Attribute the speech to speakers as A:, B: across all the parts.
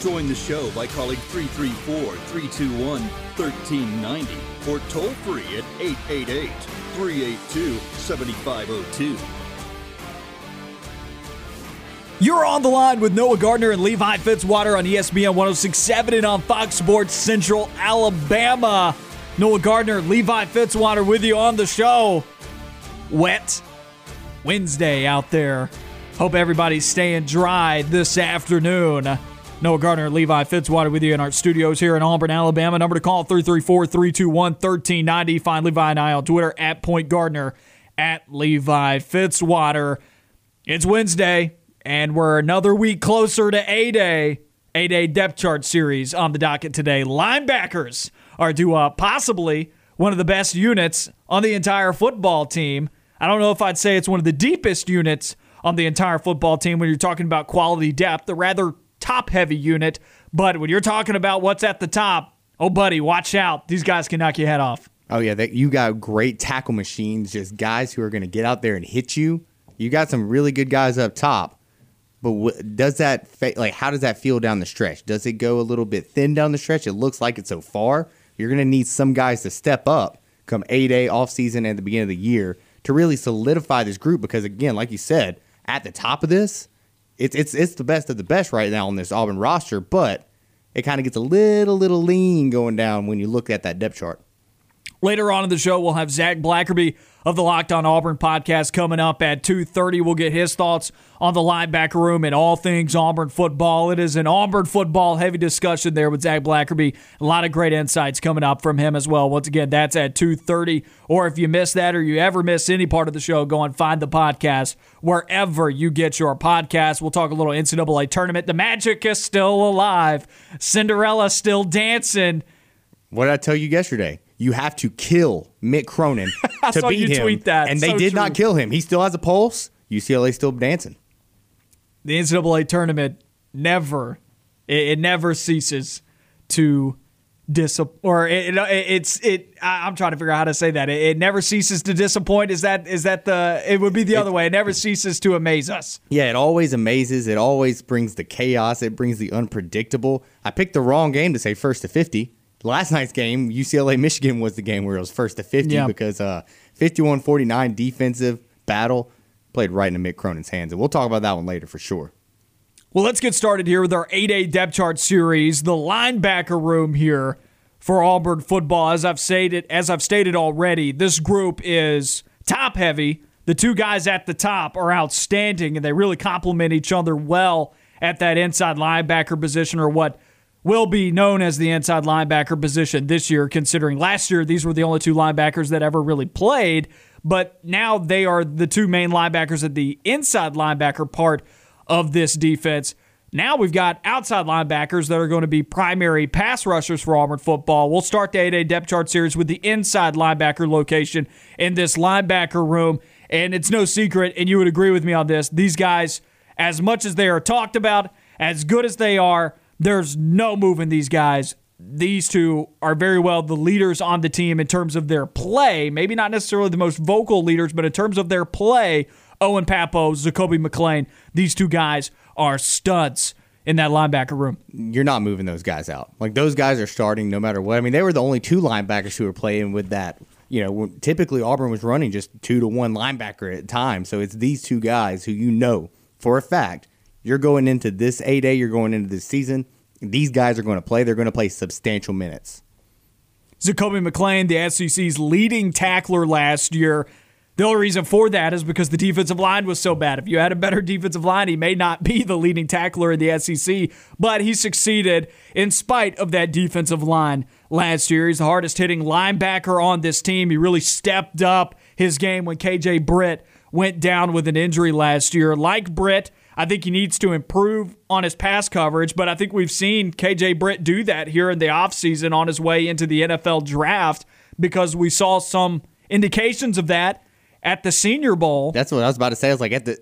A: Join the show by calling 334 321 1390 or toll free at 888 382 7502.
B: You're on the line with Noah Gardner and Levi Fitzwater on ESPN 1067 and on Fox Sports Central Alabama. Noah Gardner, Levi Fitzwater with you on the show. Wet Wednesday out there. Hope everybody's staying dry this afternoon. Noah Gardner Levi Fitzwater with you in our studios here in Auburn, Alabama. Number to call 334 321 1390. Find Levi and I on Twitter at Point Gardner, at Levi Fitzwater. It's Wednesday, and we're another week closer to A Day. A Day depth chart series on the docket today. Linebackers are to uh, possibly one of the best units on the entire football team. I don't know if I'd say it's one of the deepest units on the entire football team when you're talking about quality depth, a rather top heavy unit. But when you're talking about what's at the top, oh, buddy, watch out. These guys can knock your head off.
C: Oh yeah, that you got great tackle machines, just guys who are going to get out there and hit you. You got some really good guys up top, but does that fa- like how does that feel down the stretch? Does it go a little bit thin down the stretch? It looks like it so far. You're going to need some guys to step up come A day off season and the beginning of the year to really solidify this group because again, like you said, at the top of this, it's it's it's the best of the best right now on this Auburn roster, but it kind of gets a little little lean going down when you look at that depth chart.
B: Later on in the show, we'll have Zac Blackerby of the Locked On Auburn podcast coming up at 2.30. We'll get his thoughts on the linebacker room and all things Auburn football. It is an Auburn football heavy discussion there with Zac Blackerby. A lot of great insights coming up from him as well. Once again, that's at 2.30. Or if you miss that or you ever miss any part of the show, go and find the podcast wherever you get your podcast. We'll talk a little NCAA tournament. The Magic is still alive. Cinderella still dancing.
C: What did I tell you yesterday? You have to kill Mick Cronin
B: I
C: to
B: saw
C: beat
B: you
C: him,
B: tweet that.
C: and they
B: So
C: did
B: true.
C: not kill him. He still has a pulse. UCLA still dancing.
B: the NCAA tournament never it, it never ceases to disappoint or it, it, it's it I- I'm trying to figure out how to say that it, it never ceases to disappoint is that is that the it would be the other way it never ceases to amaze us
C: Yeah, it always amazes. It always brings the chaos. It brings the unpredictable. I picked the wrong game to say first to 50. Last night's game, UCLA Michigan was the game where it was first to 50
B: Yeah.
C: because uh 51-49 defensive battle played right into Mick Cronin's hands. And we'll talk about that one later for sure.
B: well let's get started here with our A Day depth chart series the linebacker room here for Auburn football as I've stated as I've stated already this group is top heavy the two guys at the top are outstanding and they really complement each other well at that inside linebacker position or what will be known as the inside linebacker position this year, considering last year these were the only two linebackers that ever really played. But now they are the two main linebackers at the inside linebacker part of this defense. Now we've got outside linebackers that are going to be primary pass rushers for Auburn football. We'll start the A Day depth chart series with the inside linebacker location in this linebacker room. And it's no secret, and you would agree with me on this, these guys, as much as they are talked about, as good as they are, there's no moving these guys. These two are very well the leaders on the team in terms of their play. Maybe not necessarily the most vocal leaders, but in terms of their play, Owen Pappoe, Zakoby McClain, these two guys are studs in that linebacker room.
C: You're not moving those guys out. Like those guys are starting no matter what. I mean, they were the only two linebackers who were playing with that. You know, typically Auburn was running just two to one linebacker at a time. So it's these two guys who you know for a fact you're going into this A day, you're going into this season. These guys are going to play. They're going to play substantial minutes.
B: Zakoby McClain, the SEC's leading tackler last year. The only reason for that is because the defensive line was so bad. If you had a better defensive line, he may not be the leading tackler in the SEC, but he succeeded in spite of that defensive line last year. He's the hardest hitting linebacker on this team. He really stepped up his game when KJ Britt went down with an injury last year. Like Britt, I think he needs to improve on his pass coverage, but I think we've seen KJ Britt do that here in the offseason on his way into the NFL draft because we saw some indications of that at the Senior Bowl.
C: That's what I was about to say. I was like, at the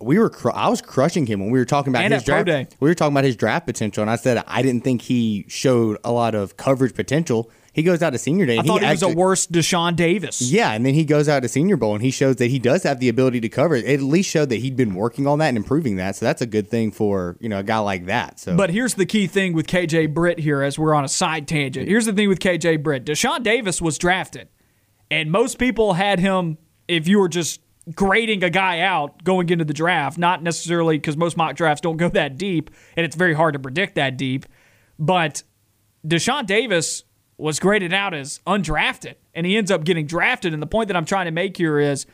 C: we were cr- I was crushing him when we were talking about
B: And
C: his draft. We were talking about his draft potential, and I said I didn't think he showed a lot of coverage potential. He goes out to senior day.
B: I thought he, was
C: actually-
B: a worse Deshaun Davis.
C: Yeah, and then he goes out to Senior Bowl and he shows that he does have the ability to cover. It It at least showed that he'd been working on that and improving that. So that's a good thing for you know a guy like that. So,
B: But here's the key thing with KJ Britt here as we're on a side tangent. Here's the thing with KJ Britt. Deshaun Davis was drafted, and most people had him if you were just grading a guy out going into the draft, not necessarily because most mock drafts don't go that deep, and it's very hard to predict that deep. But Deshaun Davis was graded out as undrafted, and he ends up getting drafted. And the point that I'm trying to make here is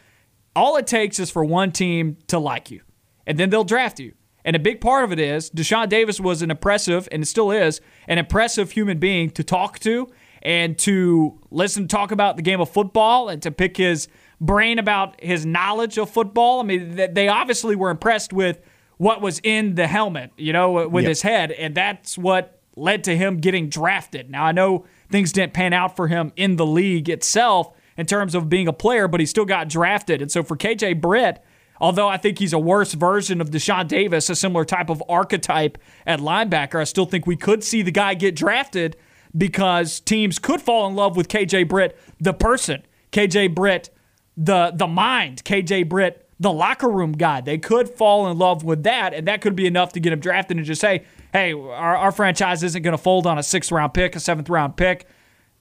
B: all it takes is for one team to like you, and then they'll draft you. And a big part of it is Deshaun Davis was an impressive, and it still is, an impressive human being to talk to and to listen, talk about the game of football, and to pick his brain about his knowledge of football. I mean, they obviously were impressed with what was in the helmet, you know, with
C: Yep.
B: his head, and that's what led to him getting drafted. Now, I know things didn't pan out for him in the league itself in terms of being a player, but he still got drafted. And so for KJ Britt, although I think he's a worse version of Deshaun Davis, a similar type of archetype at linebacker, I still think we could see the guy get drafted because teams could fall in love with KJ Britt, the person, KJ Britt, the the mind, KJ Britt, the locker room guy. They could fall in love with that, and that could be enough to get him drafted and just say, hey, our, our franchise isn't going to fold on a sixth round pick, a seventh round pick.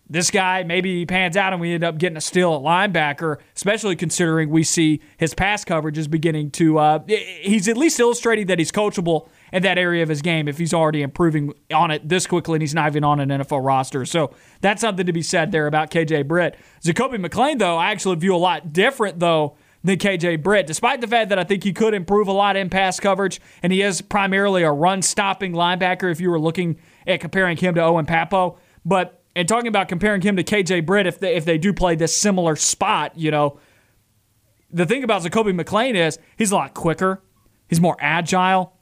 B: This guy, maybe he pans out and we end up getting a steal at linebacker, especially considering we see his pass coverage is beginning to. Uh, he's at least illustrating that he's coachable in that area of his game if he's already improving on it this quickly and he's not even on an NFL roster. So that's something to be said there about KJ Britt. Zakoby McClain, though, I actually view a lot different, though, than KJ Britt, despite the fact that I think he could improve a lot in pass coverage, and he is primarily a run stopping linebacker if you were looking at comparing him to Owen Pappoe. But and talking about comparing him to KJ Britt, if they, if they do play this similar spot, you know, the thing about Zakoby McClain is he's a lot quicker, he's more agile.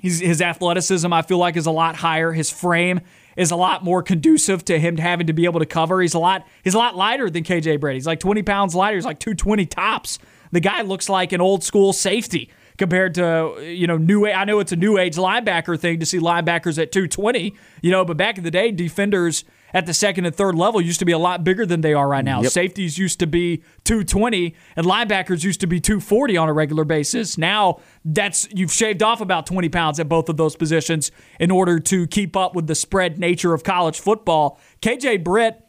B: He's, his athleticism, I feel like, is a lot higher. His frame is a lot more conducive to him having to be able to cover. He's a lot he's a lot lighter than KJ Britt. He's like 20 pounds lighter. He's like 220 tops. The guy looks like an old school safety compared to you know new. I know it's a new age linebacker thing to see linebackers at 220. You know, but back in the day, defenders at the second and third level used to be a lot bigger than they are right now.
C: Yep.
B: Safeties used to be 220 and linebackers used to be 240 on a regular basis. Now that's you've shaved off about 20 pounds at both of those positions in order to keep up with the spread nature of college football. KJ Britt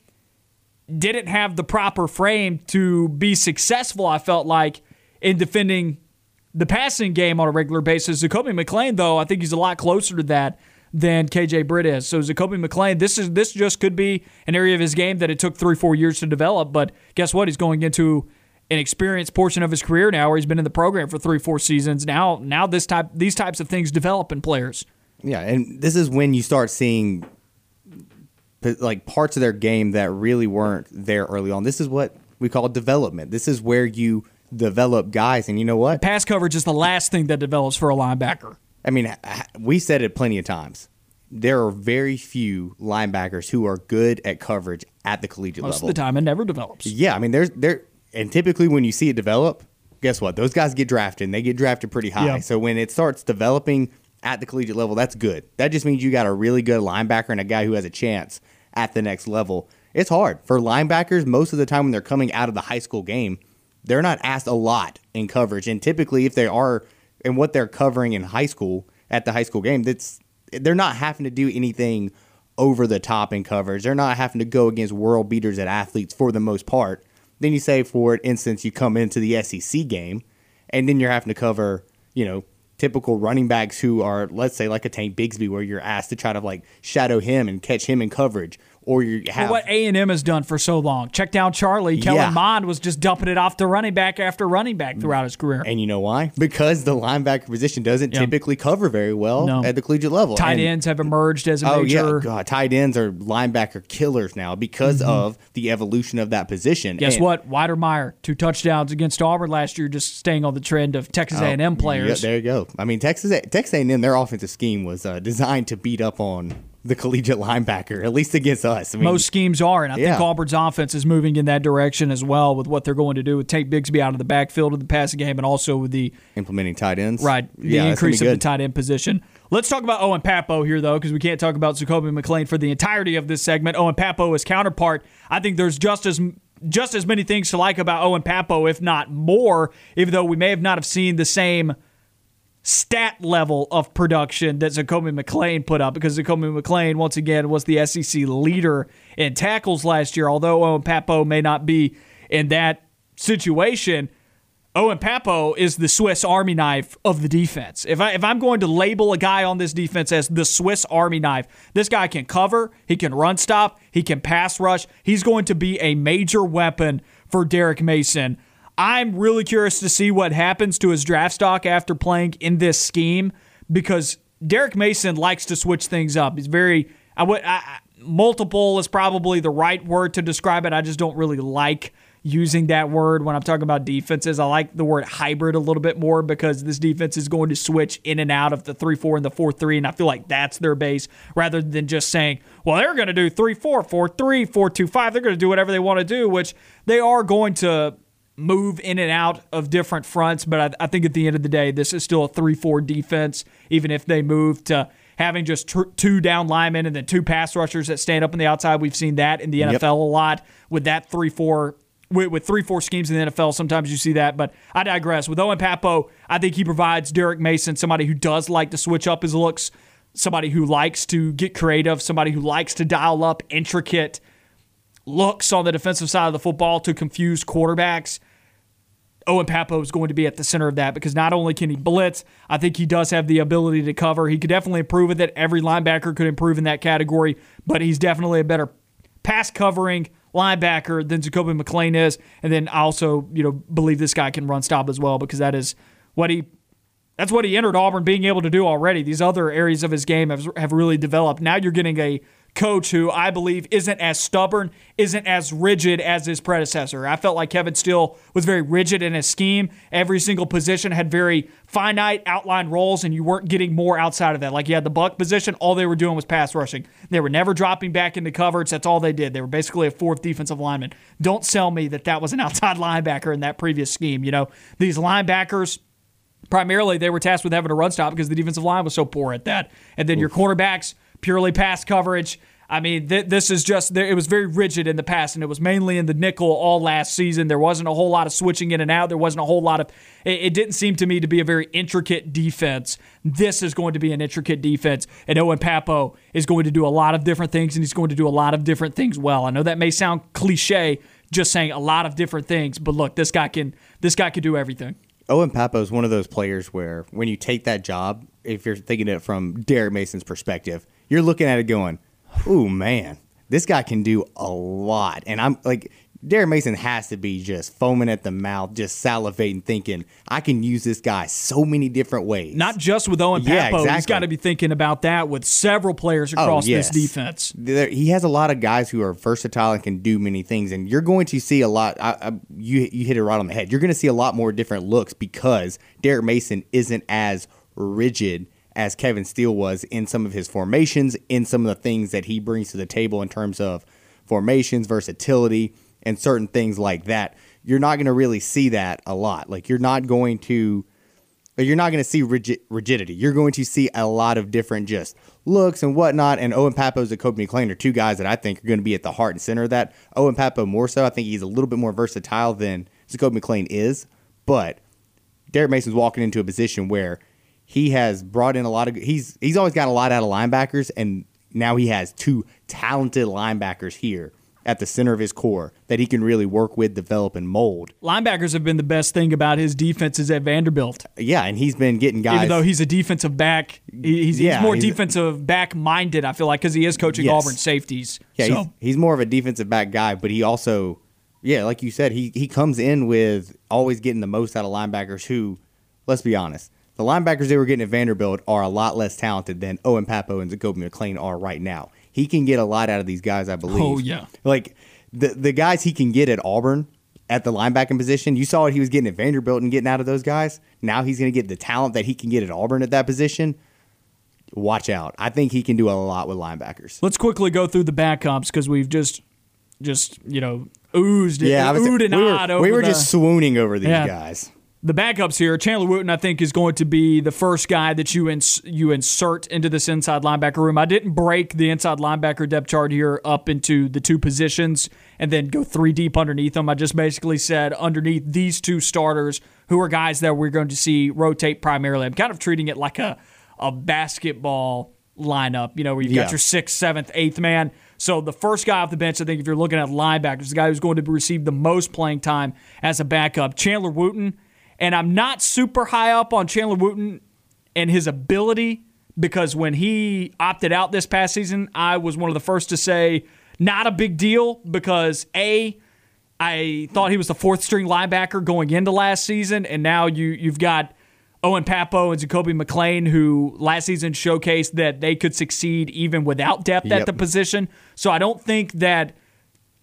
B: didn't have the proper frame to be successful, I felt like, in defending the passing game on a regular basis. Zakoby McClain, though, I think he's a lot closer to that than KJ Britt is. So Zakoby McClain, this is this just could be an area of his game that it took three, four years to develop. But guess what? He's going into an experienced portion of his career now where he's been in the program for three, four seasons. Now now this type these types of things develop in players.
C: Yeah, and this is when you start seeing like parts of their game that really weren't there early on. This is what we call development. This is where you develop guys, and you know what?
B: Pass coverage is the last thing that develops for a linebacker.
C: I mean, we said it plenty of times. There are very few linebackers who are good at coverage at the collegiate
B: Most
C: level.
B: of the time it never develops.
C: Yeah, I mean, there's there, and typically when you see it develop, guess what? Those guys get drafted, and they get drafted pretty high.
B: Yeah.
C: So when it starts developing at the collegiate level, that's good. That just means you got a really good linebacker and a guy who has a chance at the next level. It's hard for linebackers most of the time when they're coming out of the high school game. They're not asked a lot in coverage, and typically, if they are, and what they're covering in high school at the high school game, that's they're not having to do anything over the top in coverage. They're not having to go against world beaters at athletes for the most part. Then you say, for instance, you come into the SEC game, and then you're having to cover, you know, typical running backs who are, let's say, like a Tank Bigsby, where you're asked to try to like shadow him and catch him in coverage, or you have
B: what A and M has done for so long. Check down Charlie. Kellen
C: Yeah.
B: Mond was just dumping it off to running back after running back throughout his career.
C: And you know why? Because the linebacker position doesn't
B: Yeah.
C: typically cover very well
B: No.
C: at the collegiate level.
B: Tight
C: And-
B: ends have emerged as a
C: Oh
B: major.
C: yeah, God, tight ends are linebacker killers now because of the evolution of that position.
B: Mm-hmm. Guess
C: And-
B: what? Wydermyer, two touchdowns against Auburn last year, just staying on the trend of Texas
C: Oh,
B: A&M players.
C: Yeah, there you go. I mean, Texas Texas A&M, their offensive scheme was uh, designed to beat up on the collegiate linebacker, at least against us. I mean,
B: Most schemes are, and I think Auburn's offense is moving in that direction as well with what they're going to do with Tank Bigsby out of the backfield of the passing game, and also with the
C: implementing tight ends.
B: right the
C: yeah,
B: increase of the tight end position. Let's talk about Owen Pappoe here, though, because we can't talk about Jacoby McClain for the entirety of this segment. Owen Pappoe, his counterpart, I think there's just as just as many things to like about Owen Pappoe, if not more, even though we may have not have seen the same stat level of production that Zakoby McClain put up because Zakoby McClain, once again, was the SEC leader in tackles last year. Although Owen Pappoe may not be in that situation, Owen Pappoe is the Swiss Army knife of the defense. If I if I'm going to label a guy on this defense as the Swiss Army knife, this guy can cover, he can run stop, he can pass rush. He's going to be a major weapon for Derek Mason. I'm really curious to see what happens to his draft stock after playing in this scheme because Derek Mason likes to switch things up. He's very I would I, multiple is probably the right word to describe it. I just don't really like using that word when I'm talking about defenses. I like the word hybrid a little bit more because this defense is going to switch in and out of the 3 4 and the 4 3, and I feel like that's their base rather than just saying, well, they're going to do 3 4, 4 3, 4 2 5. They're going to do whatever they want to do, which they are going to move in and out of different fronts. But I, I think at the end of the day, this is still a 3 4 defense, even if they move to having just tr- two down linemen and then two pass rushers that stand up on the outside. We've seen that in the NFL
C: Yep.
B: a lot with that 3 4 with, with three, four schemes in the NFL, sometimes you see that. But I digress. With Owen Pappoe, I think he provides Derek Mason somebody who does like to switch up his looks, somebody who likes to get creative, somebody who likes to dial up intricate looks on the defensive side of the football to confuse quarterbacks. Owen Pappoe is going to be at the center of that because not only can he blitz, I think he does have the ability to cover. He could definitely improve with it. Every linebacker could improve in that category, but he's definitely a better pass covering linebacker than Jacoby McClain is. And then I also, you know, believe this guy can run stop as well because that is what he that's what he entered Auburn being able to do already. These other areas of his game have, have really developed. Now you're getting a coach who I believe isn't as stubborn, isn't as rigid as his predecessor. I felt like Kevin Steele was very rigid in his scheme. Every single position had very finite outlined roles, and you weren't getting more outside of that. Like you had the buck position, all they were doing was pass rushing. They were never dropping back into coverage. That's all they did. They were basically a fourth defensive lineman. Don't sell me that that was an outside linebacker in that previous scheme. You know, these linebackers primarily they were tasked with having a run stop because the defensive line was so poor at that. And then your cornerbacks purely pass coverage. I mean, th- this is just it was very rigid in the past, and it was mainly in the nickel all last season. There wasn't a whole lot of switching in and out. There wasn't a whole lot of. It, it didn't seem to me to be a very intricate defense. This is going to be an intricate defense, and Owen Pappoe is going to do a lot of different things, and he's going to do a lot of different things well. I know that may sound cliche, just saying a lot of different things, but look, this guy can this guy can do everything.
C: Owen Pappoe is one of those players where when you take that job, if you're thinking it from Derek Mason's perspective, you're looking at it going, "Ooh, man, this guy can do a lot." And I'm like, Derek Mason has to be just foaming at the mouth, just salivating, thinking, "I can use this guy so many different ways."
B: Not just with Owen Pappoe.
C: Yeah,
B: He's
C: exactly.
B: got to be thinking about that with several players oh, across
C: yes.
B: this defense.
C: There, he has a lot of guys who are versatile and can do many things, and you're going to see a lot. I, I, you you hit it right on the head. You're going to see a lot more different looks because Derek Mason isn't as rigid as Kevin Steele was in some of his formations, in some of the things that he brings to the table in terms of formations, versatility, and certain things like that. You're not going to really see that a lot. Like you're not going to you're not going to see rigid, rigidity. You're going to see a lot of different just looks and whatnot. And Owen Pappoe's and Kobe McClain are two guys that I think are going to be at the heart and center of that. Owen Pappoe more so. I think he's a little bit more versatile than Jacoby McClain is. But Derek Mason's walking into a position where he has brought in a lot of he's he's always got a lot out of linebackers and now he has two talented linebackers here at the center of his core that he can really work with, develop, and mold.
B: Linebackers have been the best thing about his defenses at Vanderbilt.
C: Yeah, and he's been getting guys.
B: Even though he's a defensive back, he's,
C: Yeah,
B: he's more
C: he's-
B: defensive back minded, I feel like, because he is coaching
C: Yes.
B: Auburn safeties.
C: Yeah,
B: so,
C: he's, he's more of a defensive back guy, but he also, yeah, like you said, he he comes in with always getting the most out of linebackers. Who, let's be honest, the linebackers they were getting at Vanderbilt are a lot less talented than Owen Pappoe and Jacoby McClain are right now. He can get a lot out of these guys, I believe.
B: Oh, yeah.
C: like the the guys he can get at Auburn at the linebacking position. You saw what he was getting at Vanderbilt and getting out of those guys. Now he's going to get the talent that he can get at Auburn at that position. Watch out! I think he can do a lot with linebackers.
B: let's quickly go through the backups because we've just, just you know, oozed,
C: Yeah, I was,
B: oohed and
C: we were,
B: over
C: we were
B: the,
C: just swooning over these
B: Yeah.
C: guys.
B: The backups here. Chandler Wooten, I think, is going to be the first guy that you ins- you insert into this inside linebacker room. I didn't break the inside linebacker depth chart here up into the two positions and then go three deep underneath them. I just basically said underneath these two starters, who are guys that we're going to see rotate primarily. I'm kind of treating it like a a basketball lineup, you know, where you've got your sixth, seventh, eighth man. So the first guy off the bench, I think, if you're looking at linebackers, the guy who's going to receive the most playing time as a backup, Chandler Wooten. And I'm not super high up on Chandler Wooten and his ability because when he opted out this past season, I was one of the first to say not a big deal because a I thought he was the fourth string linebacker going into last season, and now you you've got Owen Pappoe and Jacoby McClain, who last season showcased that they could succeed even without depth at the position. So I don't think that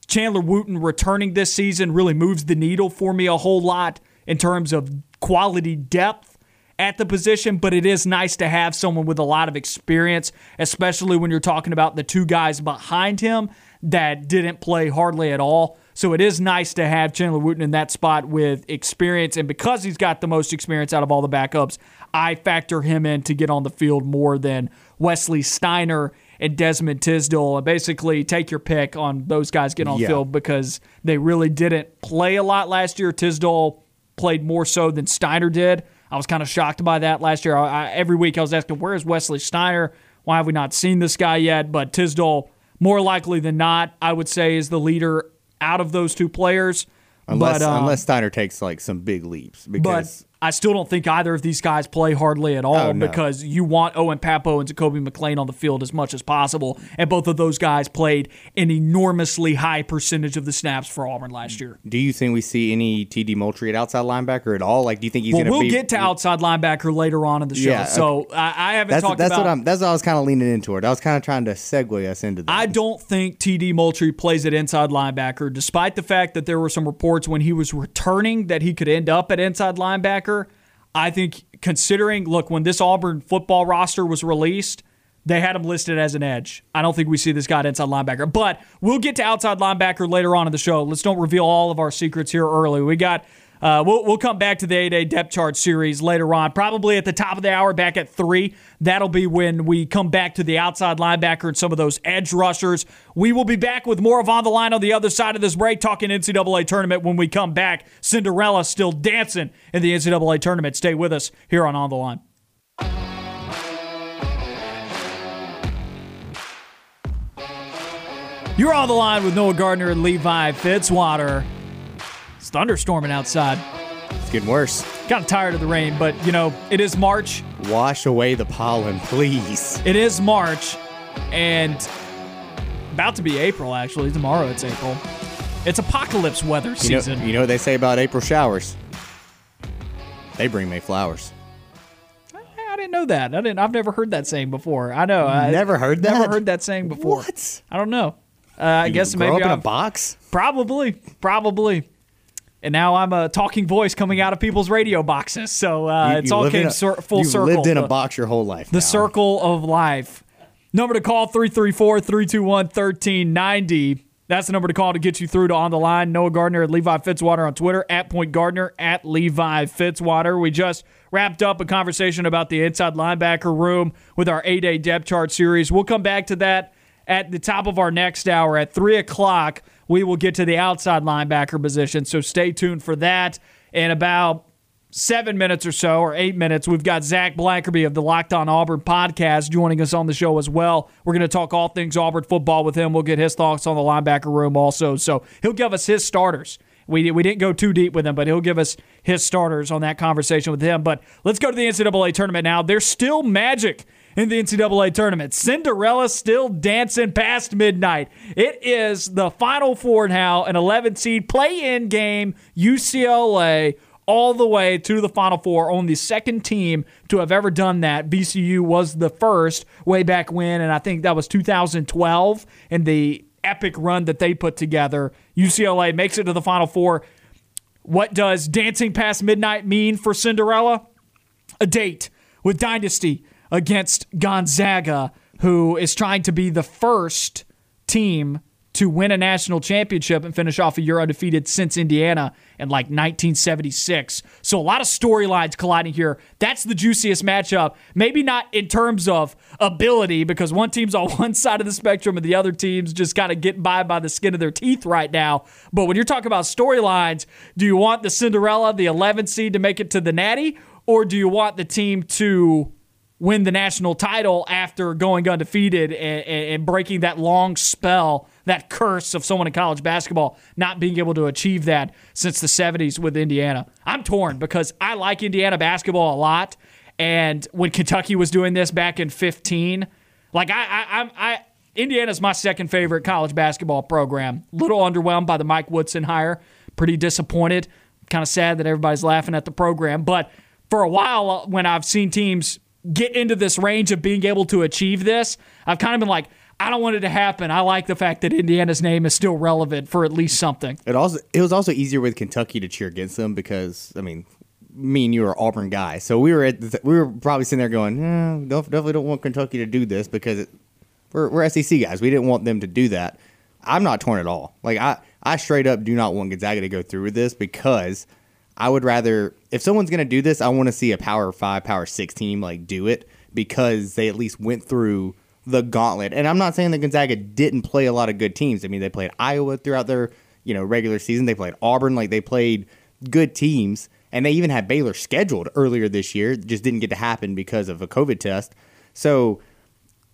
B: Chandler Wooten returning this season really moves the needle for me a whole lot in terms of quality depth at the position, but it is nice to have someone with a lot of experience, especially when you're talking about the two guys behind him that didn't play hardly at all. So it is nice to have Chandler Wooten in that spot with experience. And because he's got the most experience out of all the backups, I factor him in to get on the field more than Wesley Steiner and Desmond Tisdale. And basically take your pick on those guys getting on the
C: Yeah.
B: field because they really didn't play a lot last year. Tisdale played more so than Steiner did. I was kind of shocked by that last year. I, I, every week I was asking, where is Wesley Steiner? Why have we not seen this guy yet? But Tisdale, more likely than not, I would say is the leader out of those two players.
C: Unless
B: but, um,
C: unless Steiner takes like some big leaps
B: but
C: because
B: I still don't think either of these guys play hardly at all
C: Oh, no.
B: because you want Owen Pappoe and Jacoby McClain on the field as much as possible. And both of those guys played an enormously high percentage of the snaps for Auburn last year.
C: do you think we see any TD Moultrie at outside linebacker at all? Like, do you think he's
B: Well,
C: going to
B: we'll
C: be?
B: get to outside linebacker later on in the show.
C: Yeah,
B: so I, I haven't
C: That's
B: talked
C: that's
B: about.
C: what I'm. That's what I was kind of leaning into it. I was kind of trying to segue us into that.
B: I don't think TD Moultrie plays at inside linebacker, despite the fact that there were some reports when he was returning that he could end up at inside linebacker. I think, considering, look, when this Auburn football roster was released, they had him listed as an edge. I don't think we see this guy at inside linebacker, but we'll get to outside linebacker later on in the show. Let's don't reveal all of our secrets here early. We got. Uh, we'll, we'll come back to the A Day depth chart series later on, probably at the top of the hour, back at 3. That'll be when we come back to the outside linebacker and some of those edge rushers. We will be back with more of On the Line on the other side of this break, talking NCAA tournament when we come back. Cinderella still dancing in the NCAA tournament. Stay with us here on On the Line. You're on the line with Noah Gardner and Levi Fitzwater. It's thunderstorming outside.
C: It's getting worse.
B: Kind of tired of the rain, but you know, it is March.
C: Wash away the pollen, please.
B: It is March and about to be April, actually. Tomorrow it's April. It's apocalypse weather
C: You know,
B: season.
C: you know what they say about April showers? They bring May flowers.
B: I didn't know that. I didn't. I've never heard that saying before. I know. I
C: Never heard that.
B: Never heard that saying before.
C: What?
B: I don't know. Uh, I guess
C: grow
B: maybe
C: up in a
B: I've,
C: box.
B: probably, probably. And now I'm a talking voice coming out of people's radio boxes. So uh,
C: You-
B: it's all came
C: a-
B: cir- full
C: you've
B: circle.
C: lived in a box your whole life.
B: the
C: now.
B: circle of life. Number to call 334 321 1390. That's the number to call to get you through to On the Line. Noah Gardner at Levi Fitzwater on Twitter, at Point Gardner, at Levi Fitzwater. We just wrapped up a conversation about the inside linebacker room with our A Day depth chart series. We'll come back to that at the top of our next hour at 3 o'clock. We will get to the outside linebacker position, so stay tuned for that. In about seven minutes or so, or eight minutes, we've got Zac Blackerby of the Locked On Auburn podcast joining us on the show as well. We're going to talk all things Auburn football with him. We'll get his thoughts on the linebacker room also. So he'll give us his starters. We, we didn't go too deep with him, but he'll give us his starters on that conversation with him. But let's go to the NCAA tournament now. There's still magic in the NCAA tournament. Cinderella still dancing past midnight. It is the Final Four now, an 11 seed play in game, UCLA all the way to the Final Four. Only the second team to have ever done that. VCU was the first way back when, and I think that was 2012 and the epic run that they put together. UCLA makes it to the Final Four. What does dancing past midnight mean for Cinderella? A date with Dynasty against Gonzaga, who is trying to be the first team to win a national championship and finish off a year undefeated since Indiana in like 1976. So a lot of storylines colliding here. That's the juiciest matchup. Maybe not in terms of ability because one team's on one side of the spectrum and the other team's just kind of getting by by the skin of their teeth right now. But when you're talking about storylines, do you want the Cinderella, the 11 seed to make it to the Natty or do you want the team to win the national title after going undefeated and, and, breaking that long spell, that curse of someone in college basketball not being able to achieve that since the 70s with Indiana. I'm torn because I like Indiana basketball a lot. And when Kentucky was doing this back in 15, like I, I, I, I Indiana's my second favorite college basketball program. Little underwhelmed by the Mike Woodson hire. Pretty disappointed. Kind of sad that everybody's laughing at the program. But for a while, uh, when I've seen teams get into this range of being able to achieve this, I've kind of been like, I don't want it to happen. I like the fact that Indiana's name is still relevant for at least something.
C: It also it was also easier with Kentucky to cheer against them because I mean, me and you are Auburn guys, so we were at the, we were probably sitting there going, eh, definitely don't want Kentucky to do this because it, we're we're SEC guys. We didn't want them to do that. I'm not torn at all. Like I I straight up do not want Gonzaga to go through with this because I would rather if someone's going to do this, I want to see a Power 5, Power 6 team like do it because they at least went through the gauntlet. And I'm not saying that Gonzaga didn't play a lot of good teams. I mean, they played Iowa throughout their, you know, regular season. They played Auburn, like they played good teams. And they even had Baylor scheduled earlier this year. Just didn't get to happen because of a COVID test. So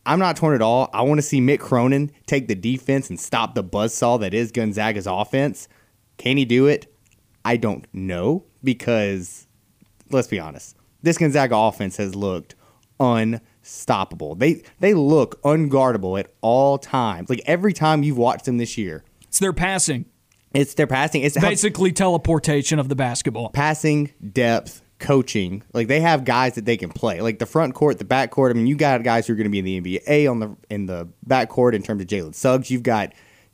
C: I'm not torn at all. I want to see Mick Cronin take the defense and stop the buzzsaw that is Gonzaga's offense. Can he do it? I don't know because let's be honest, this Gonzaga offense has looked unstoppable. They they look unguardable at all times. Like every time you've watched them this year,
B: it's their passing.
C: It's their passing. It's
B: basically how, teleportation of the basketball.
C: Passing, depth, coaching. Like they have guys that they can play. Like the front court, the back court. I mean, you got guys who are going to be in the NBA on the in the back court in terms of Jalen Suggs. You've got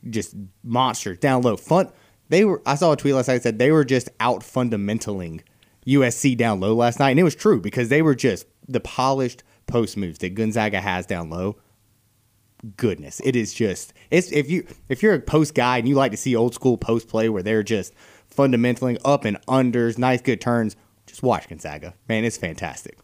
C: just monsters down low. Fun they were. I saw a tweet last night that said they were just out fundamentaling USC down low last night, and it was true because they were just the polished post moves that Gonzaga has down low. Goodness, it is just it's if you if you're a post guy and you like to see old school post play where they're just fundamentaling up and unders, nice good turns, just watch Gonzaga. Man, it's fantastic.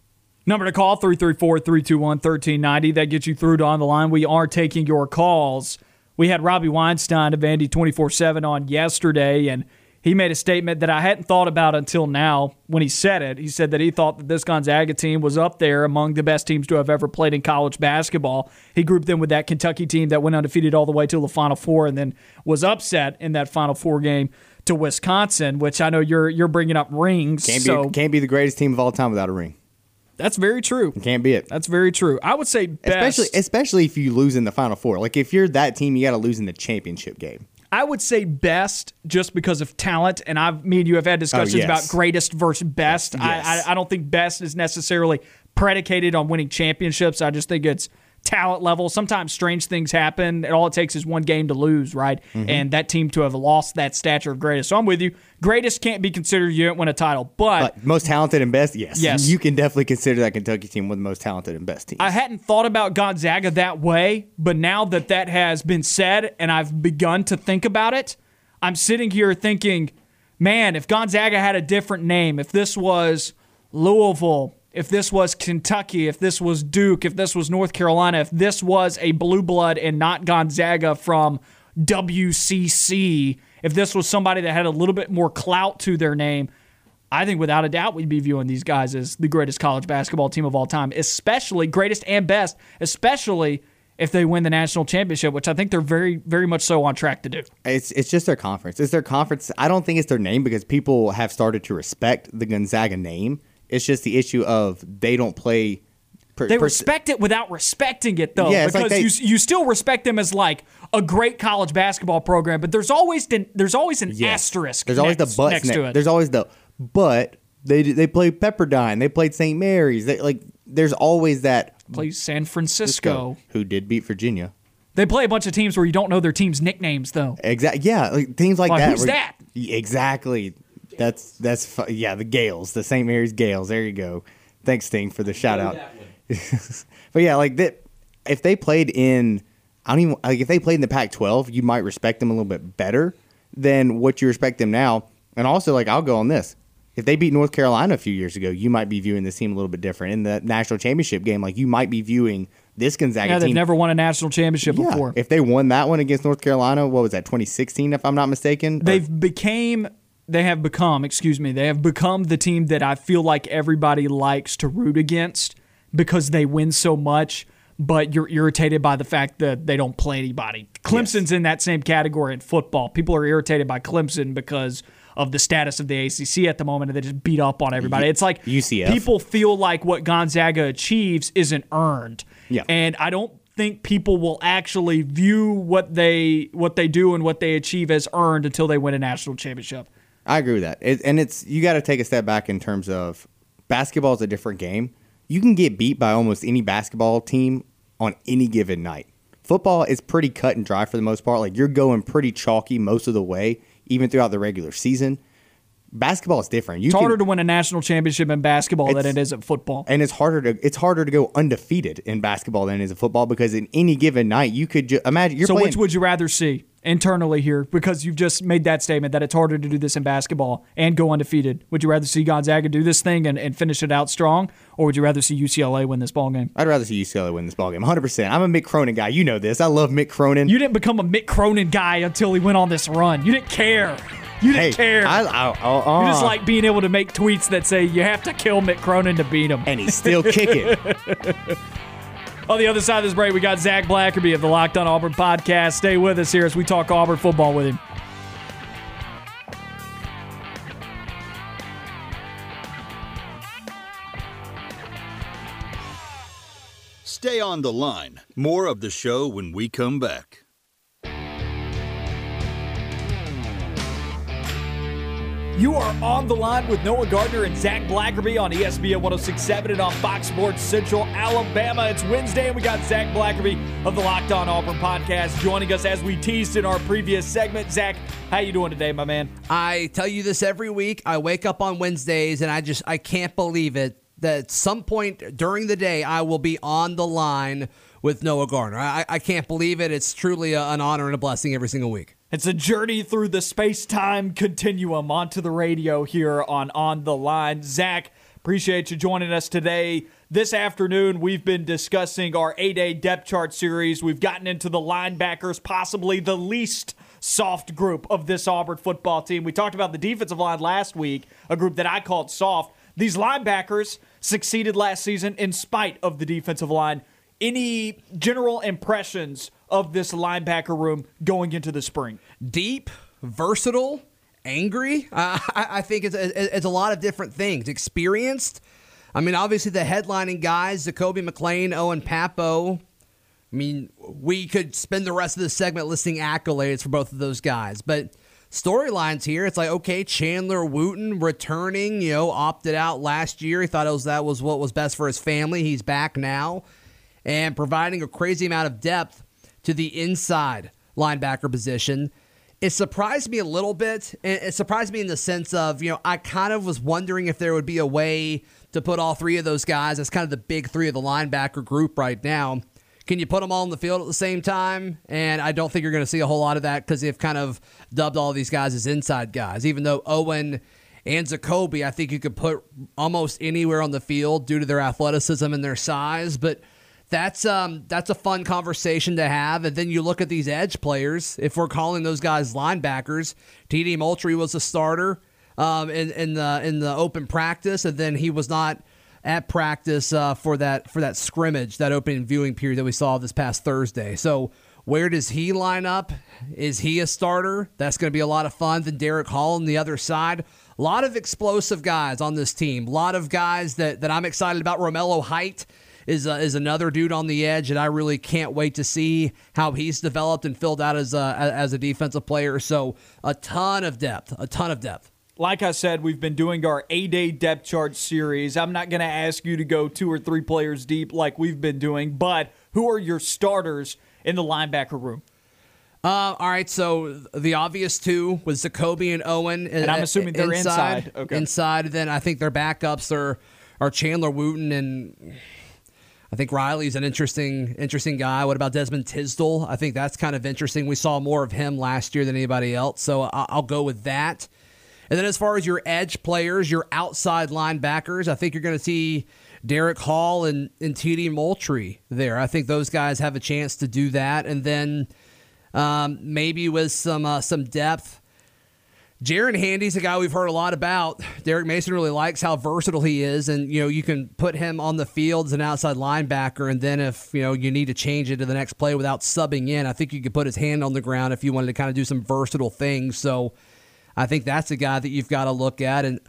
B: Number to call 334 321 1390. That gets you through to on the line. We are taking your calls. We had Robbie Weinstein of Andy 24 7 on yesterday, and he made a statement that I hadn't thought about until now when he said it. He said that he thought that this Gonzaga team was up there among the best teams to have ever played in college basketball. He grouped them with that Kentucky team that went undefeated all the way to the Final Four and then was upset in that Final Four game to Wisconsin, which I know you're you're bringing up rings.
C: Can't
B: so.
C: can't be the greatest team of all time without a ring.
B: That's very true.
C: It can't be it.
B: That's very true. I would say best,
C: especially especially if you lose in the final four. Like if you're that team, you got to lose in the championship game.
B: I would say best just because of talent, and I've me and you have had oh, discussions oh, yes. about greatest versus best. Yes. I, I I don't think best is necessarily predicated on winning championships. I just think it's talent level. Sometimes strange things happen, and all it takes is one game to lose, right? Mm-hmm. And that team to have lost that stature of greatest. So I'm with you. Greatest can't be considered you didn't win a title, but,
C: but most talented and best, yes, yes, you can definitely consider that Kentucky team one of the most talented and best teams.
B: I hadn't thought about Gonzaga that way, but now that that has been said and I've begun to think about it, I'm sitting here thinking, man, if Gonzaga had a different name, if this was Louisville if this was Kentucky, if this was Duke, if this was North Carolina, if this was a blue blood and not Gonzaga from WCC, if this was somebody that had a little bit more clout to their name, I think without a doubt we'd be viewing these guys as the greatest college basketball team of all time, especially greatest and best, especially if they win the national championship, which I think they're very, very much so on track to do.
C: It's it's just their conference. It's their conference. I don't think it's their name because people have started to respect the Gonzaga name. It's just the issue of they don't play. Per,
B: They
C: per-
B: respect it without respecting it, though,
C: Yeah,
B: because
C: like they-
B: you you still respect them as like a great college basketball program, but there's always the, there's always an
C: Yes.
B: asterisk.
C: There's always
B: next,
C: the but
B: next to it.
C: There's always the but. They they played Pepperdine. They played St. Mary's. They like. There's always that
B: Play San Francisco.
C: who did beat Virginia.
B: They play a bunch of teams where you don't know their team's nicknames, though.
C: Exactly. Yeah, like, things like
B: Like,
C: that.
B: who's that?
C: Exactly. That's that's fu- yeah. The Gaels, the St. Mary's Gaels. There you go. Thanks, Sting, for the shout out. but yeah, like that. If they played in, I don't even like if they played in the Pac-12, you might respect them a little bit better than what you respect them now. And also, like I'll go on this. If they beat North Carolina a few years ago, you might be viewing this team a little bit different. In the national championship game, like you might be viewing this Gonzaga
B: Yeah, they've
C: team
B: never won a national championship
C: yeah,
B: before.
C: If they won that one against North Carolina, what was that, 2016, if I'm not mistaken?
B: They've became they have become, excuse me, they have become the team that I feel like everybody likes to root against because they win so much, but you're irritated by the fact that they don't play anybody. Clemson's in that same category in football. People are irritated by Clemson because of the status of the ACC at the moment and they just beat up on everybody. It's like
C: UCF.
B: people feel like what Gonzaga achieves isn't earned.
C: Yeah.
B: And I don't think people will actually view what they what they do and what they achieve as earned until they win a national championship.
C: I agree with that. It, and it's you got to take a step back in terms of basketball is a different game. You can get beat by almost any basketball team on any given night. Football is pretty cut and dry for the most part. Like you're going pretty chalky most of the way, even throughout the regular season. Basketball is different. You
B: It's
C: can-
B: harder to win a national championship in basketball than
C: It's-
B: in football.
C: and it's harder to it's harder to go undefeated in basketball than it is in football because in any given night you could ju- imagine you're
B: so
C: playing
B: which would you rather see internally here? Because you've just made that statement that it's harder to do this in basketball and go undefeated. Would you rather see Gonzaga do this thing and, and finish it out strong, or would you rather see UCLA win this ball game?
C: I'd rather see UCLA win this ballgame. 100%. I'm a Mick Cronin guy. You know this. I love Mick Cronin.
B: You didn't become a Mick Cronin guy until he went on this run. You didn't care. You didn't
C: hey,
B: care.
C: I, I, I,
B: you just
C: uh,
B: like being able to make tweets that say you have to kill Mick Cronin to beat him.
C: and he's still kicking.
B: On the other side of this break, we got Zac Blackerby of the Locked On Auburn podcast. Stay with us here as we talk Auburn football with him.
A: Stay on the line. More of the show when we come back.
B: You are on the line with Noah Gardner and Zac Blackerby on ESPN 1067 and on Fox Sports Central Alabama. It's Wednesday, and we got Zac Blackerby of the Locked On Auburn podcast joining us as we teased in our previous segment. Zac, how you doing today, my man?
D: I tell you this every week. I wake up on Wednesdays and I just I can't believe it that at some point during the day I will be on the line with Noah Gardner. I, I can't believe it. It's truly a, an honor and a blessing every single week.
B: It's a journey through the space time continuum onto the radio here on On the Line. Zac, appreciate you joining us today. This afternoon, we've been discussing our A Day depth chart series. We've gotten into the linebackers, possibly the least soft group of this Auburn football team. We talked about the defensive line last week, a group that I called soft. These linebackers succeeded last season in spite of the defensive line. Any general impressions of this linebacker room going into the spring?
D: Deep, versatile, angry. Uh, I, I think it's, it's a lot of different things. Experienced. I mean, obviously the headlining guys, Jacoby McClain, Owen Pappoe. I mean, we could spend the rest of the segment listing accolades for both of those guys, but storylines here. It's like okay, Chandler Wooten returning. You know, opted out last year. He thought it was that was what was best for his family. He's back now, and providing a crazy amount of depth to the inside linebacker position. It surprised me a little bit. It surprised me in the sense of, you know, I kind of was wondering if there would be a way to put all three of those guys as kind of the big three of the linebacker group right now. Can you put them all in the field at the same time? And I don't think you're going to see a whole lot of that because they've kind of dubbed all these guys as inside guys. Even though Owen and Jacoby, I think you could put almost anywhere on the field due to their athleticism and their size. But that's um that's a fun conversation to have. And then you look at these edge players. If we're calling those guys linebackers, TD Moultrie was a starter. um, in in the in the open practice, and then he was not at practice uh, for that for that scrimmage, that opening viewing period that we saw this past Thursday. So where does he line up? Is he a starter? That's going to be a lot of fun. Then Derick Hall on the other side. A lot of explosive guys on this team. A lot of guys that, that I'm excited about. Romello Height is uh, is another dude on the edge, and I really can't wait to see how he's developed and filled out as a, as a defensive player. So a ton of depth, a ton of depth.
B: Like I said, we've been doing our A day depth chart series. I'm not going to ask you to go two or three players deep like we've been doing, but who are your starters in the linebacker room?
D: Uh, all right, so the obvious two was Zakoby and Owen,
B: and I'm assuming they're inside.
D: Inside, okay. inside. Then I think their backups are are Chandler Wooten and I think Riley's an interesting, interesting guy. What about Desmond Tisdale? I think that's kind of interesting. We saw more of him last year than anybody else, so I'll go with that. And then as far as your edge players, your outside linebackers, I think you're going to see Derick Hall and, and TD Moultrie there. I think those guys have a chance to do that. And then um, maybe with some uh, some depth, Jaren Handy's a guy we've heard a lot about. Derek Mason really likes how versatile he is, and you know you can put him on the field as an outside linebacker, and then if you know you need to change it to the next play without subbing in, I think you could put his hand on the ground if you wanted to kind of do some versatile things. So I think that's a guy that you've got to look at. And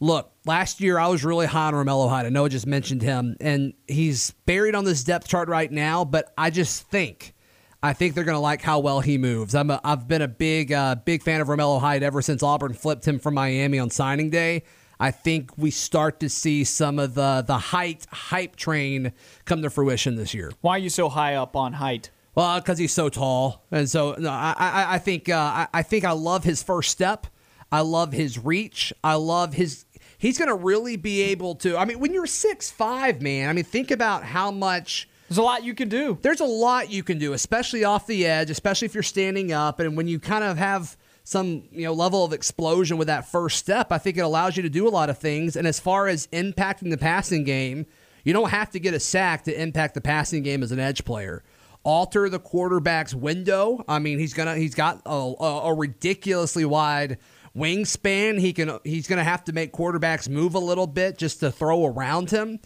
D: look, last year I was really high on Romello Height. I know I just mentioned him, and he's buried on this depth chart right now, but I just think I think they're going to like how well he moves. I'm a, I've been a big uh, big fan of Romello Height ever since Auburn flipped him from Miami on signing day. I think we start to see some of the the height hype train come to fruition this year.
B: Why are you so high up on height?
D: Well, because he's so tall, and so no, I, I, I think uh, I, I think I love his first step. I love his reach. I love his. He's going to really be able to. I mean, when you're six five, man. I mean, think about how much
B: there's a lot you can do.
D: There's a lot you can do, especially off the edge, especially if you're standing up and when you kind of have some you know level of explosion with that first step. I think it allows you to do a lot of things. And as far as impacting the passing game, you don't have to get a sack to impact the passing game as an edge player. Alter the quarterback's window. I mean, he's gonna he's got a, a, a ridiculously wide wingspan. He can he's gonna have to make quarterbacks move a little bit just to throw around him.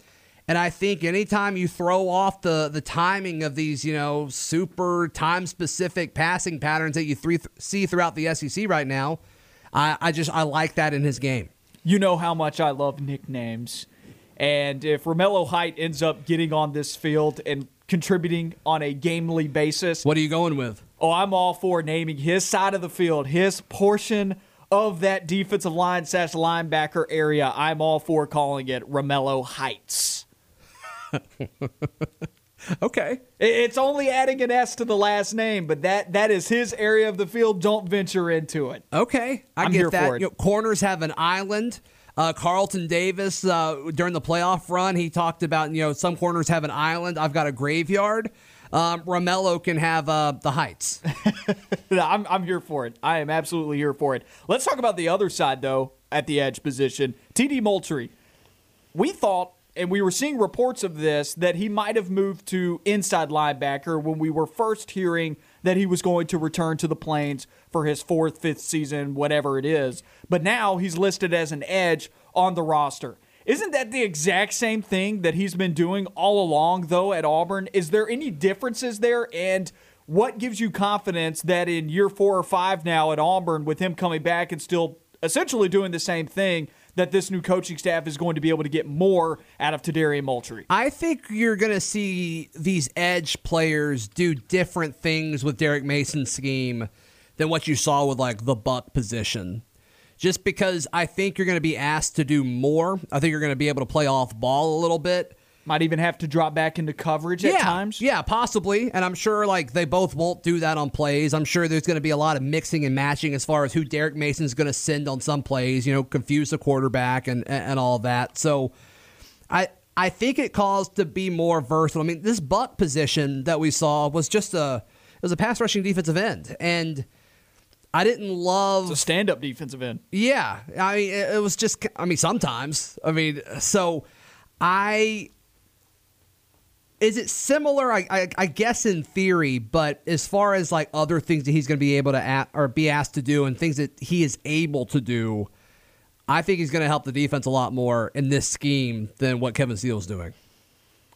D: And I think anytime you throw off the the timing of these, you know, super time specific passing patterns that you th- see throughout the SEC right now, I, I just I like that in his game.
B: You know how much I love nicknames. And if Romello Height ends up getting on this field and contributing on a gamely basis,
D: what are you going with?
B: Oh, I'm all for naming his side of the field, his portion of that defensive line slash linebacker area. I'm all for calling it Romello Heights.
D: okay.
B: It's only adding an S to the last name, but that that is his area of the field. Don't venture into it.
D: Okay, I
B: I'm
D: get
B: here
D: that.
B: for it.
D: You know, corners have an island. Uh, Carlton Davis uh, during the playoff run, he talked about you know some corners have an island. I've got a graveyard. Um, Romello can have uh, the heights.
B: I'm, I'm here for it. I am absolutely here for it. Let's talk about the other side, though, at the edge position. TD Moultrie. We thought and we were seeing reports of this that he might have moved to inside linebacker when we were first hearing that he was going to return to the Plains for his fourth, fifth season, whatever it is. But now he's listed as an edge on the roster. Isn't that the exact same thing that he's been doing all along, though, at Auburn? Is there any differences there? And what gives you confidence that in year four or five now at Auburn, with him coming back and still essentially doing the same thing, that this new coaching staff is going to be able to get more out of Tadarian Moultrie.
D: I think you're going to see these edge players do different things with Derek Mason's scheme than what you saw with like the buck position. Just because I think you're going to be asked to do more. I think you're going to be able to play off ball a little bit.
B: Might even have to drop back into coverage
D: yeah,
B: at times.
D: Yeah, possibly. And I'm sure like they both won't do that on plays. I'm sure there's going to be a lot of mixing and matching as far as who Derek Mason's going to send on some plays, you know, confuse the quarterback and and all that. So I I think it calls to be more versatile. I mean, this buck position that we saw was just a it was a pass rushing defensive end and I didn't love
B: it's a stand up defensive end.
D: Yeah, I mean, it was just. I mean, sometimes. I mean, so I is it similar? I, I, I, guess in theory, but as far as like other things that he's going to be able to at, or be asked to do and things that he is able to do, I think he's going to help the defense a lot more in this scheme than what Kevin Steele's doing.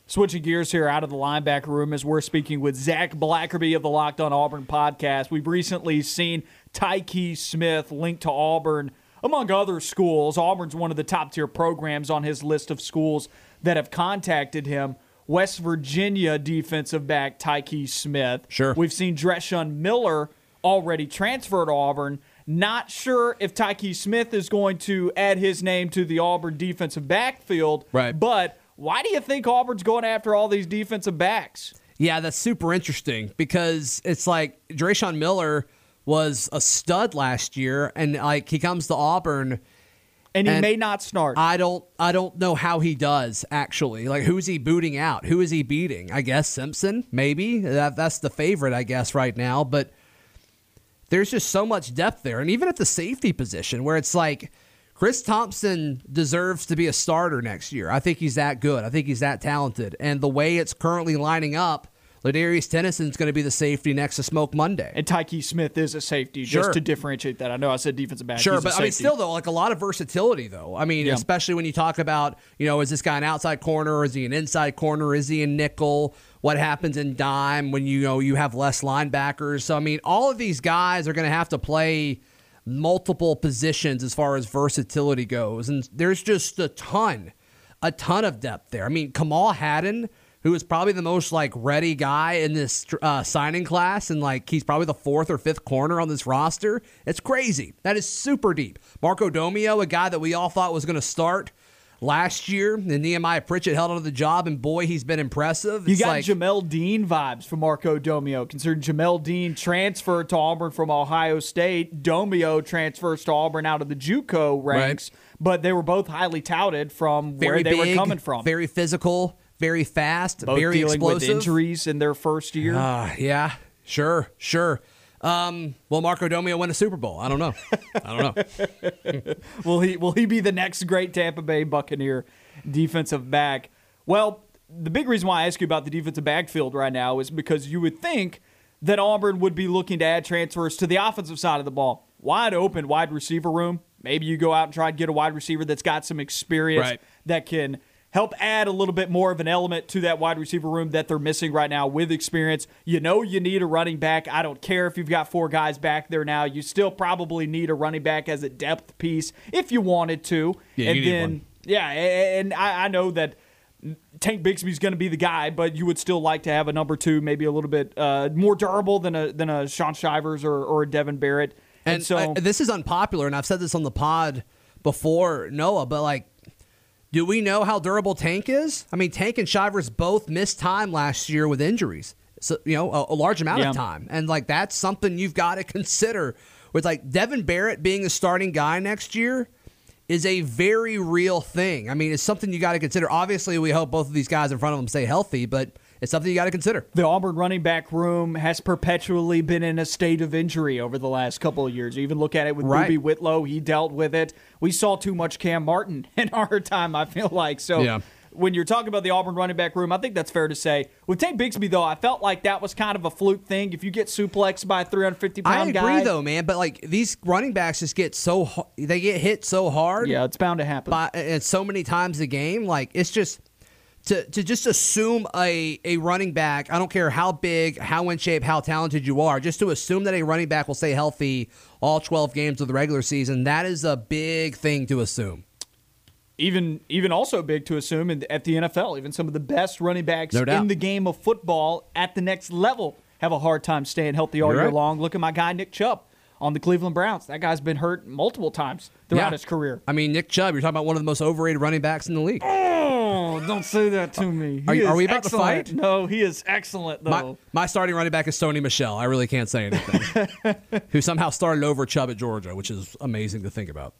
B: Switching gears here out of the linebacker room as we're speaking with Zac Blackerby of the Locked On Auburn podcast. We've recently seen Tykee Smith linked to Auburn, among other schools. Auburn's one of the top tier programs on his list of schools that have contacted him. West Virginia defensive back Tykee Smith.
D: Sure.
B: We've seen Dreshun Miller already transfer to Auburn. Not sure if Tykee Smith is going to add his name to the Auburn defensive backfield.
D: Right.
B: But why do you think Auburn's going after all these defensive backs?
D: Yeah, that's super interesting because it's like Dreshun Miller was a stud last year, and like he comes to Auburn,
B: And he
D: And
B: may not start.
D: I don't, I don't know how he does actually. Like, who's he booting out? Who is he beating? I guess Simpson, maybe that that's the favorite, I guess, right now. But there's just so much depth there, and even at the safety position, where it's like Chris Thompson deserves to be a starter next year. I think he's that good. I think he's that talented, and the way it's currently lining up. Ladarius Tennyson's going to be the safety next to Smoke Monday.
B: and Tykee Smith is a safety,
D: Sure.
B: just to differentiate that. I know I said defensive back.
D: Sure, but I mean, still though, like a lot of versatility though. I mean,
B: Yeah.
D: especially when you talk about, you know, is this guy an outside corner or is he an inside corner? Is he a nickel? What happens in dime when you know you have less linebackers? So I mean, all of these guys are going to have to play multiple positions as far as versatility goes, and there's just a ton, a ton of depth there. I mean, Kamal Hadden. Who is probably the most like ready guy in this uh, signing class, and like he's probably the fourth or fifth corner on this roster. It's crazy. That is super deep. Marco Domio, a guy that we all thought was going to start last year, and Nehemiah Pritchett held onto the job, and boy, he's been impressive.
B: You
D: It's
B: got
D: like,
B: Jamel Dean vibes from Marco Domio, considering Jamel Dean transferred to Auburn from Ohio State. Domio transfers to Auburn out of the JUCO ranks, but they were both highly touted from
D: very
B: where they
D: big,
B: were coming from.
D: very physical, very fast,
B: both
D: very
B: dealing
D: explosive.
B: with injuries in their first year.
D: Uh, yeah, sure, sure. Um, well, Marco Domio win a Super Bowl. I don't know. I don't know.
B: Will he will he be the next great Tampa Bay Buccaneer defensive back? Well, the big reason why I ask you about the defensive backfield right now is because you would think that Auburn would be looking to add transfers to the offensive side of the ball. Wide open wide receiver room. Maybe you go out and try and get a wide receiver that's got some experience
D: Right.
B: that can help add a little bit more of an element to that wide receiver room that they're missing right now with experience. You know you need a running back. I don't care if you've got four guys back there now. You still probably need a running back as a depth piece if you wanted to.
D: Yeah,
B: and
D: you need
B: then
D: one.
B: yeah, and I, I know that Tank Bigsby's going to be the guy, but you would still like to have a number two, maybe a little bit uh, more durable than a than a Shaun Shivers or, or a Devin Barrett. And,
D: And
B: so
D: uh, this is unpopular, and I've said this on the pod before, Noah, but like, do we know how durable Tank is? I mean, Tank and Shivers both missed time last year with injuries. So, you know, a, a large amount
B: Yeah.
D: of time. And like, that's something you've got to consider. With like Devin Barrett being the starting guy next year is a very real thing. I mean, it's something you got to consider. Obviously, we hope both of these guys in front of them stay healthy, but it's something you got to consider.
B: the Auburn running back room has perpetually been in a state of injury over the last couple of years. You even look at it with
D: Right.
B: Boobee Whitlow; he dealt with it. We saw too much Kam Martin in our time. I feel like so.
D: Yeah.
B: When you're talking about the Auburn running back room, I think that's fair to say. With Tank Bigsby, though, I felt like that was kind of a fluke thing. If you get suplexed by a 350 pound guy,
D: I agree,
B: guy,
D: though, man. But like these running backs just get so they get hit so hard.
B: yeah, it's bound to happen.
D: by and so many times a game. Like it's just to to just assume a a running back. I don't care how big, how in shape, how talented you are. Just to assume that a running back will stay healthy all twelve games of the regular season. That is a big thing to assume.
B: even even also big to assume at the NFL, even some of the best running backs
D: No
B: in the game of football at the next level have a hard time staying healthy all
D: You're
B: year
D: right.
B: long. Look at my guy Nick Chubb on the Cleveland Browns. That guy's been hurt multiple times throughout
D: Yeah.
B: his career.
D: I mean, Nick Chubb. You're talking about one of the most overrated running backs in the league.
B: Oh, don't say that to me.
D: Are- are we about to fight?
B: No, he is excellent though.
D: My, my starting running back is Sony Michel. I really can't say anything. Who somehow started over Chubb at Georgia, which is amazing to think about.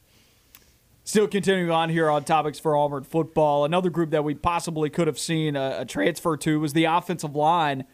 B: Still continuing on here on topics for Auburn football. Another group that we possibly could have seen a, a transfer to was the offensive line.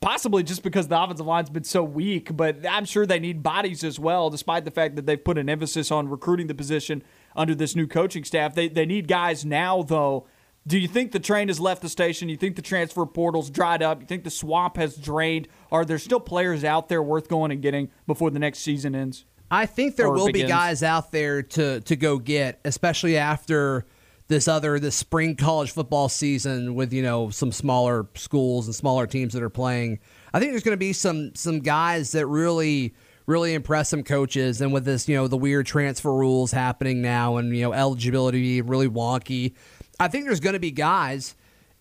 B: Possibly just because the offensive line's been so weak, but I'm sure they need bodies as well, despite the fact that they've put an emphasis on recruiting the position under this new coaching staff. They, they need guys now, though. Do you think the train has left the station? You think the transfer portal's dried up? You think the swamp has drained? Are there still players out there worth going and getting before the next season ends?
D: I think there
B: Or
D: will be guys out there to to go get, especially after this other this spring college football season with you know some smaller schools and smaller teams that are playing. I think there's going to be some some guys that really really impress some coaches, and with this you know the weird transfer rules happening now and you know eligibility really wonky. I think there's going to be guys.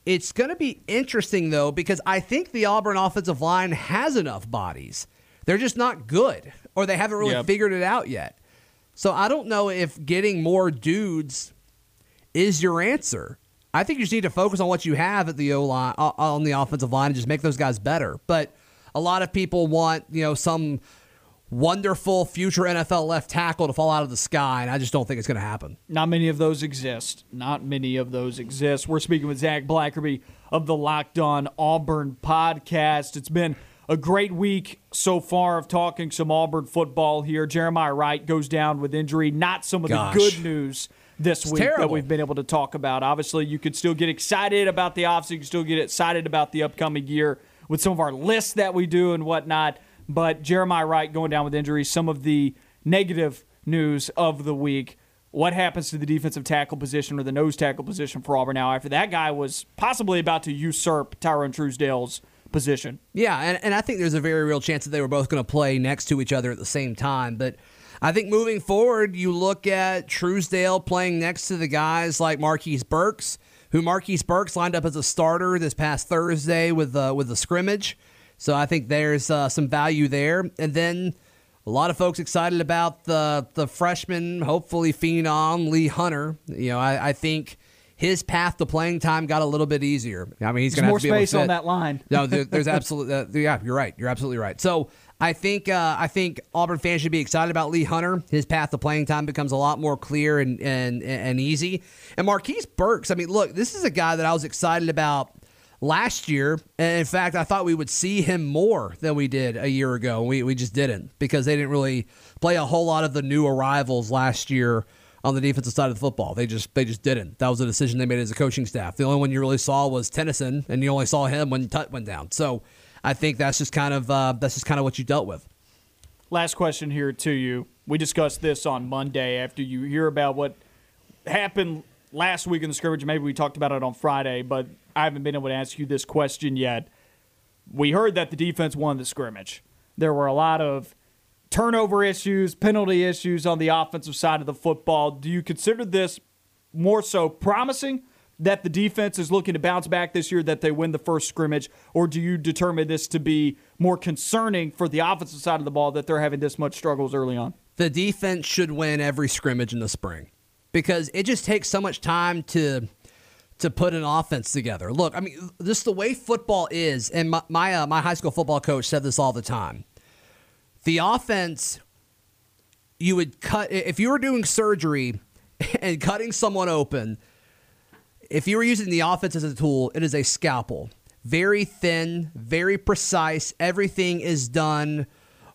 D: It's going to be interesting though because I think the Auburn offensive line has enough bodies. They're just not good, or they haven't really
B: Yep.
D: figured it out yet. So I don't know if getting more dudes is your answer. I think you just need to focus on what you have at the O line uh, on the offensive line and just make those guys better. But a lot of people want you know some wonderful future NFL left tackle to fall out of the sky, and I just don't think it's going to happen.
B: Not many of those exist. Not many of those exist. We're speaking with Zac Blackerby of the Locked On Auburn podcast. It's been a great week so far of talking some Auburn football here. Jeremiah Wright goes down with injury. Not some of
D: Gosh.
B: the good news this week that we've been able to talk about. Obviously, you could still get excited about the offseason. You can still get excited about the upcoming year with some of our lists that we do and whatnot. But Jeremiah Wright going down with injury, some of the negative news of the week. What happens to the defensive tackle position or the nose tackle position for Auburn now after that guy was possibly about to usurp Tyrone Truesdell's position?
D: Yeah, and, and I think there's a very real chance that they were both going to play next to each other at the same time. But I think moving forward, you look at Truesdell playing next to the guys like Marquise Burks, who Marquise Burks lined up as a starter this past Thursday with uh, with the scrimmage. So I think there's uh, some value there. And then a lot of folks excited about the the freshman, hopefully phenom Lee Hunter. You know, I, I think his path to playing time got a little bit easier. I mean, he's going to
B: more
D: have to be
B: space on that line.
D: No, there, there's absolutely uh, yeah. You're right. You're absolutely right. So I think uh, I think Auburn fans should be excited about Lee Hunter. His path to playing time becomes a lot more clear and and and easy. And Marquise Burks. I mean, look, this is a guy that I was excited about last year. And in fact, I thought we would see him more than we did a year ago. We we just didn't because they didn't really play a whole lot of the new arrivals last year on the defensive side of the football. They just they just didn't. That was a decision they made as a coaching staff. The only one you really saw was Tennyson, and you only saw him when Tut went down. So I think that's just kind of uh, that's just kind of what you dealt with.
B: Last question here to you. We discussed this on Monday after you hear about what happened last week in the scrimmage. Maybe we talked about it on Friday, but I haven't been able to ask you this question yet. We heard that the defense won the scrimmage. There were a lot of turnover issues, penalty issues on the offensive side of the football. Do you consider this more so promising that the defense is looking to bounce back this year, that they win the first scrimmage, or do you determine this to be more concerning for the offensive side of the ball that they're having this much struggles early on?
D: The defense should win every scrimmage in the spring because it just takes so much time to to put an offense together. Look, I mean, just the way football is, and my my, uh, my high school football coach said this all the time. The offense, you would cut if you were doing surgery and cutting someone open. If you were using the offense as a tool, it is a scalpel. Very thin, very precise. Everything is done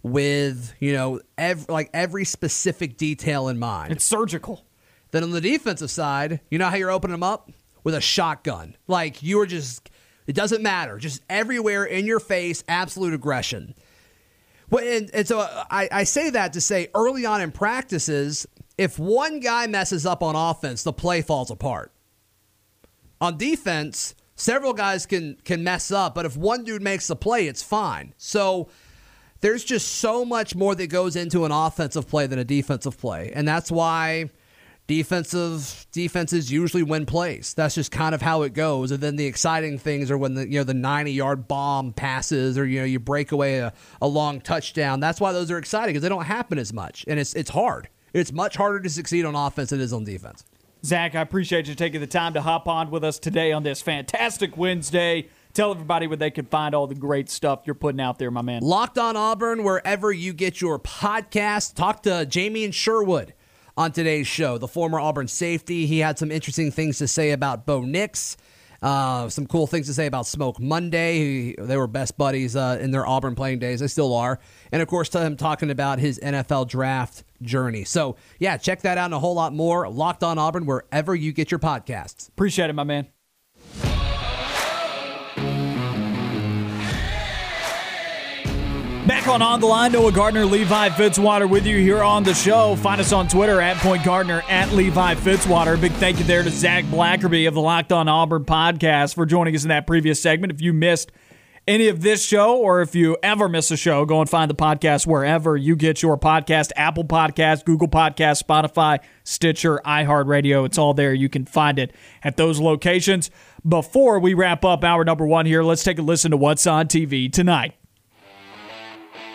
D: with you know ev- like every specific detail in mind.
B: It's surgical.
D: Then on the defensive side, you know how you're opening them up with a shotgun. Like you are just, it doesn't matter, just everywhere in your face, absolute aggression. Well, and, and so I, I say that to say early on in practices, if one guy messes up on offense, the play falls apart. On defense, several guys can can mess up, but if one dude makes the play, it's fine. So there's just so much more that goes into an offensive play than a defensive play, and that's why defensive defenses usually win plays. That's just kind of how it goes. And then the exciting things are when the you know the 90 yard bomb passes or you know you break away a, a long touchdown. That's why those are exciting because they don't happen as much, and it's it's hard. It's much harder to succeed on offense than it is on defense.
B: Zac, I appreciate you taking the time to hop on with us today on this fantastic Wednesday. Tell everybody where they can find all the great stuff you're putting out there, my man.
D: Locked on Auburn, wherever you get your podcast. Talk to Jamien Sherwood on today's show, the former Auburn safety. He had some interesting things to say about Bo Nix, uh, some cool things to say about Smoke Monday. He, they were best buddies uh, in their Auburn playing days. They still are. And of course, to him talking about his NFL draft journey. So, yeah, check that out and a whole lot more. Locked on Auburn, wherever you get your podcasts.
B: Appreciate it, my man. Back on On the Line, Noah Gardner, Levi Fitzwater with you here on the show. Find us on Twitter at Point Gardner, at Levi Fitzwater. Big thank you there to Zac Blackerby of the Locked On Auburn podcast for joining us in that previous segment. If you missed any of this show or if you ever miss a show, go and find the podcast wherever you get your podcast Apple Podcast, Google Podcast, Spotify, Stitcher, iHeartRadio. It's all there. You can find it at those locations. Before we wrap up hour number one here, let's take a listen to what's on TV tonight.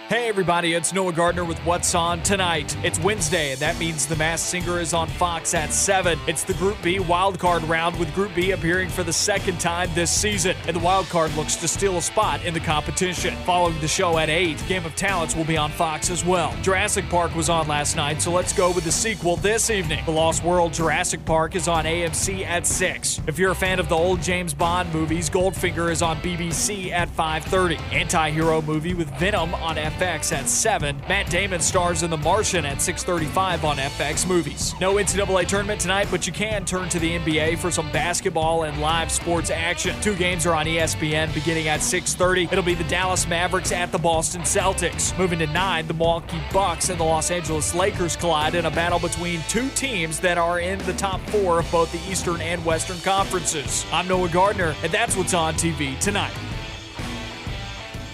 B: Hey everybody, it's Noah Gardner with What's On Tonight. It's Wednesday, and that means The Masked Singer is on Fox at 7. It's the Group B wildcard round, with Group B appearing for the second time this season, and the wildcard looks to steal a spot in the competition. Following the show at 8, Game of Talents will be on Fox as well. Jurassic Park was on last night, so let's go with the sequel this evening. The Lost World Jurassic Park is on AMC at 6. If you're a fan of the old James Bond movies, Goldfinger is on BBC at 5.30. Anti-hero movie with Venom on FX FX at 7. Matt Damon stars in The Martian at 6:35 on FX Movies. No NCAA tournament tonight, but you can turn to the NBA for some basketball and live sports action. Two games are on ESPN beginning at 6:30. It'll be the Dallas Mavericks at the Boston Celtics. Moving to 9, the Milwaukee Bucks and the Los Angeles Lakers collide in a battle between two teams that are in the top 4 of both the Eastern and Western conferences. I'm Noah Gardner, and that's what's on TV tonight.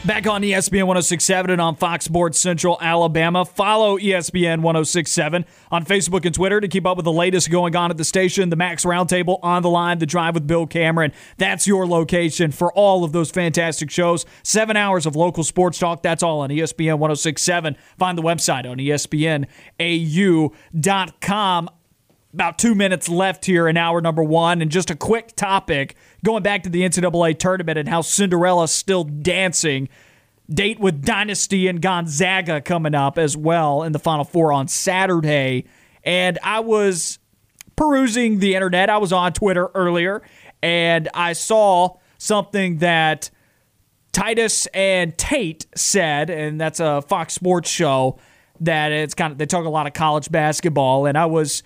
B: Back on ESPN 1067 and on Fox Sports Central Alabama. Follow ESPN 1067 on Facebook and Twitter to keep up with the latest going on at the station. The Max Roundtable on the line, The Drive with Bill Cameron. That's your location for all of those fantastic shows. Seven hours of local sports talk. That's all on ESPN 1067. Find the website on ESPNAU.com about two minutes left here in hour number one. And just a quick topic going back to the NCAA tournament and how Cinderella's still dancing. Date with Dynasty and Gonzaga coming up as well in the Final Four on Saturday. And I was perusing the internet. I was on Twitter earlier and I saw something that Titus and Tate said, and that's a Fox Sports show that it's kind of they talk a lot of college basketball. And I was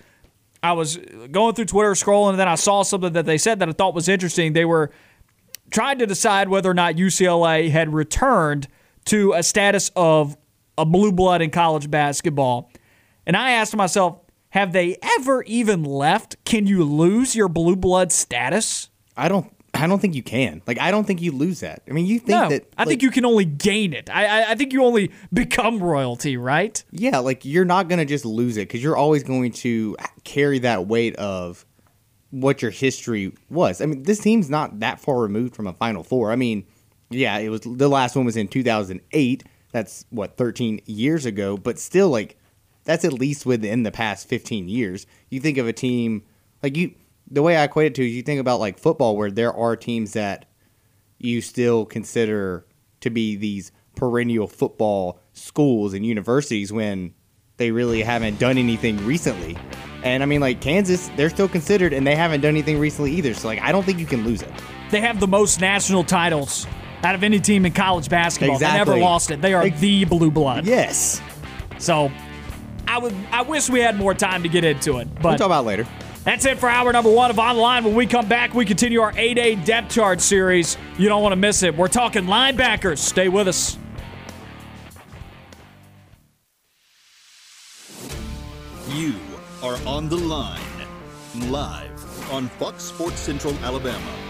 B: I was going through Twitter scrolling, and then I saw something that they said that I thought was interesting. They were trying to decide whether or not UCLA had returned to a status of a blue blood in college basketball. And I asked myself, have they ever even left? Can you lose your blue blood status?
C: I don't I don't think you can. Like, I don't think you lose that. I mean, you think
B: no,
C: that.
B: I think you can only gain it. I, I, I think you only become royalty, right?
C: Yeah, like you're not gonna just lose it because you're always going to carry that weight of what your history was. I mean, this team's not that far removed from a Final Four. I mean, yeah, it was the last one was in 2008. That's what 13 years ago, but still, like that's at least within the past 15 years. You think of a team like you the way I equate it to is you think about like football where there are teams that you still consider to be these perennial football schools and universities when they really haven't done anything recently. And I mean like Kansas, they're still considered and they haven't done anything recently either. So like I don't think you can lose it.
B: They have the most national titles out of any team in college basketball.
C: Exactly.
B: They never lost it. They are
C: Ex-
B: the blue blood.
C: Yes.
B: So I would I wish we had more time to get into it. but We'll
C: talk about it later.
B: That's it for hour number one of Online. When we come back, we continue our A Day depth chart series. You don't want to miss it. We're talking linebackers. Stay with us.
A: You are on the line, live on Fox Sports Central Alabama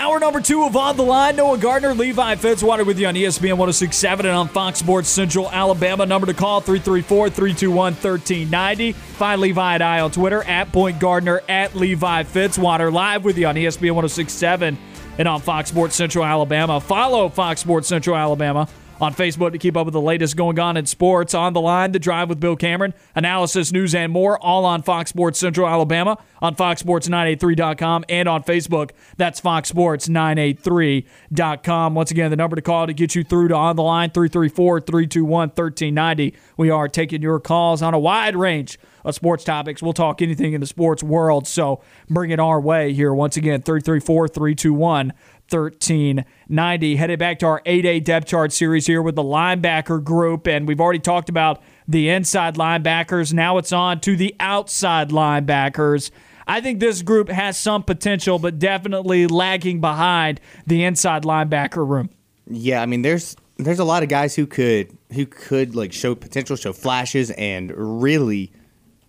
B: Hour number two of On the Line. Noah Gardner, Levi Fitzwater with you on ESPN 1067 and on Fox Sports Central Alabama. Number to call 334 321 1390. Find Levi and I on Twitter at Point Gardner at Levi Fitzwater. Live with you on ESPN 1067 and on Fox Sports Central Alabama. Follow Fox Sports Central Alabama on Facebook to keep up with the latest going on in sports. On the line, The Drive with Bill Cameron, analysis, news, and more, all on Fox Sports Central Alabama, on FoxSports983.com, and on Facebook. That's FoxSports983.com. Once again, the number to call to get you through to On the Line, 334 321 1390. We are taking your calls on a wide range of sports topics. We'll talk anything in the sports world, so bring it our way here. Once again, 334 321 1390. Headed back to our A Day depth chart series here with the linebacker group, and we've already talked about the inside linebackers. Now it's on to the outside linebackers. I think this group has some potential, but definitely lagging behind the inside linebacker room.
C: Yeah, I mean, there's there's a lot of guys who could who could like show potential, show flashes, and really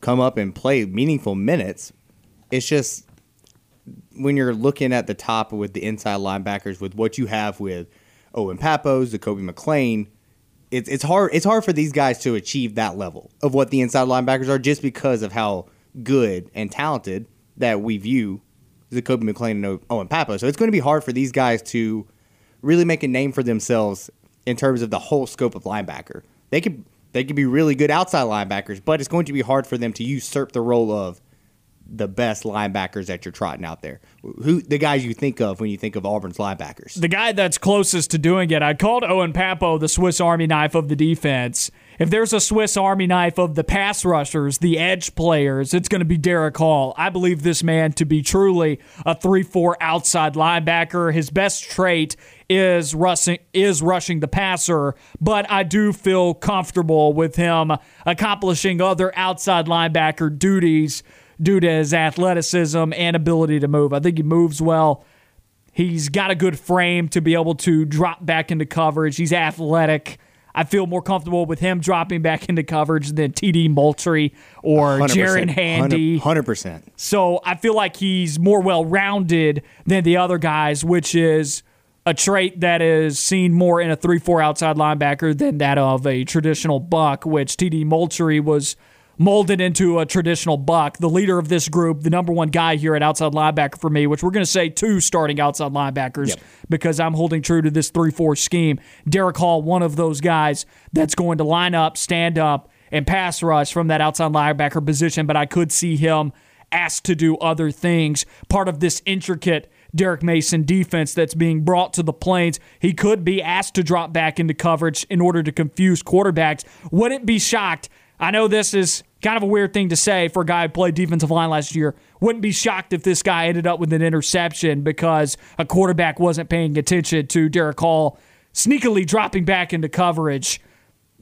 C: come up and play meaningful minutes. It's just when you're looking at the top with the inside linebackers, with what you have with Owen Pappoe, Zakoby McClain, it's it's hard it's hard for these guys to achieve that level of what the inside linebackers are just because of how good and talented that we view Zakoby McClain and Owen Pappoe. So it's going to be hard for these guys to really make a name for themselves in terms of the whole scope of linebacker. They could they could be really good outside linebackers, but it's going to be hard for them to usurp the role of the best linebackers that you're trotting out there. Who the guys you think of when you think of Auburn's linebackers?
B: The guy that's closest to doing it, I called Owen Pappoe the Swiss Army knife of the defense. If there's a Swiss Army knife of the pass rushers, the edge players, it's going to be Derick Hall. I believe this man to be truly a 3-4 outside linebacker. His best trait is rushing is rushing the passer, but I do feel comfortable with him accomplishing other outside linebacker duties due to his athleticism and ability to move. I think he moves well. He's got a good frame to be able to drop back into coverage. He's athletic. I feel more comfortable with him dropping back into coverage than TD Moultrie or Jaren Handy.
C: 100%.
B: So I feel like he's more well rounded than the other guys, which is a trait that is seen more in a 3 4 outside linebacker than that of a traditional buck, which TD Moultrie was molded into a traditional buck. The leader of this group, the number one guy here at outside linebacker for me, which we're going to say two starting outside linebackers yep. because I'm holding true to this 3 4 scheme. Derick Hall, one of those guys that's going to line up, stand up, and pass rush from that outside linebacker position, but I could see him asked to do other things. Part of this intricate Derek Mason defense that's being brought to the plains. He could be asked to drop back into coverage in order to confuse quarterbacks. Wouldn't be shocked. I know this is kind of a weird thing to say for a guy who played defensive line last year. Wouldn't be shocked if this guy ended up with an interception because a quarterback wasn't paying attention to Derick Hall sneakily dropping back into coverage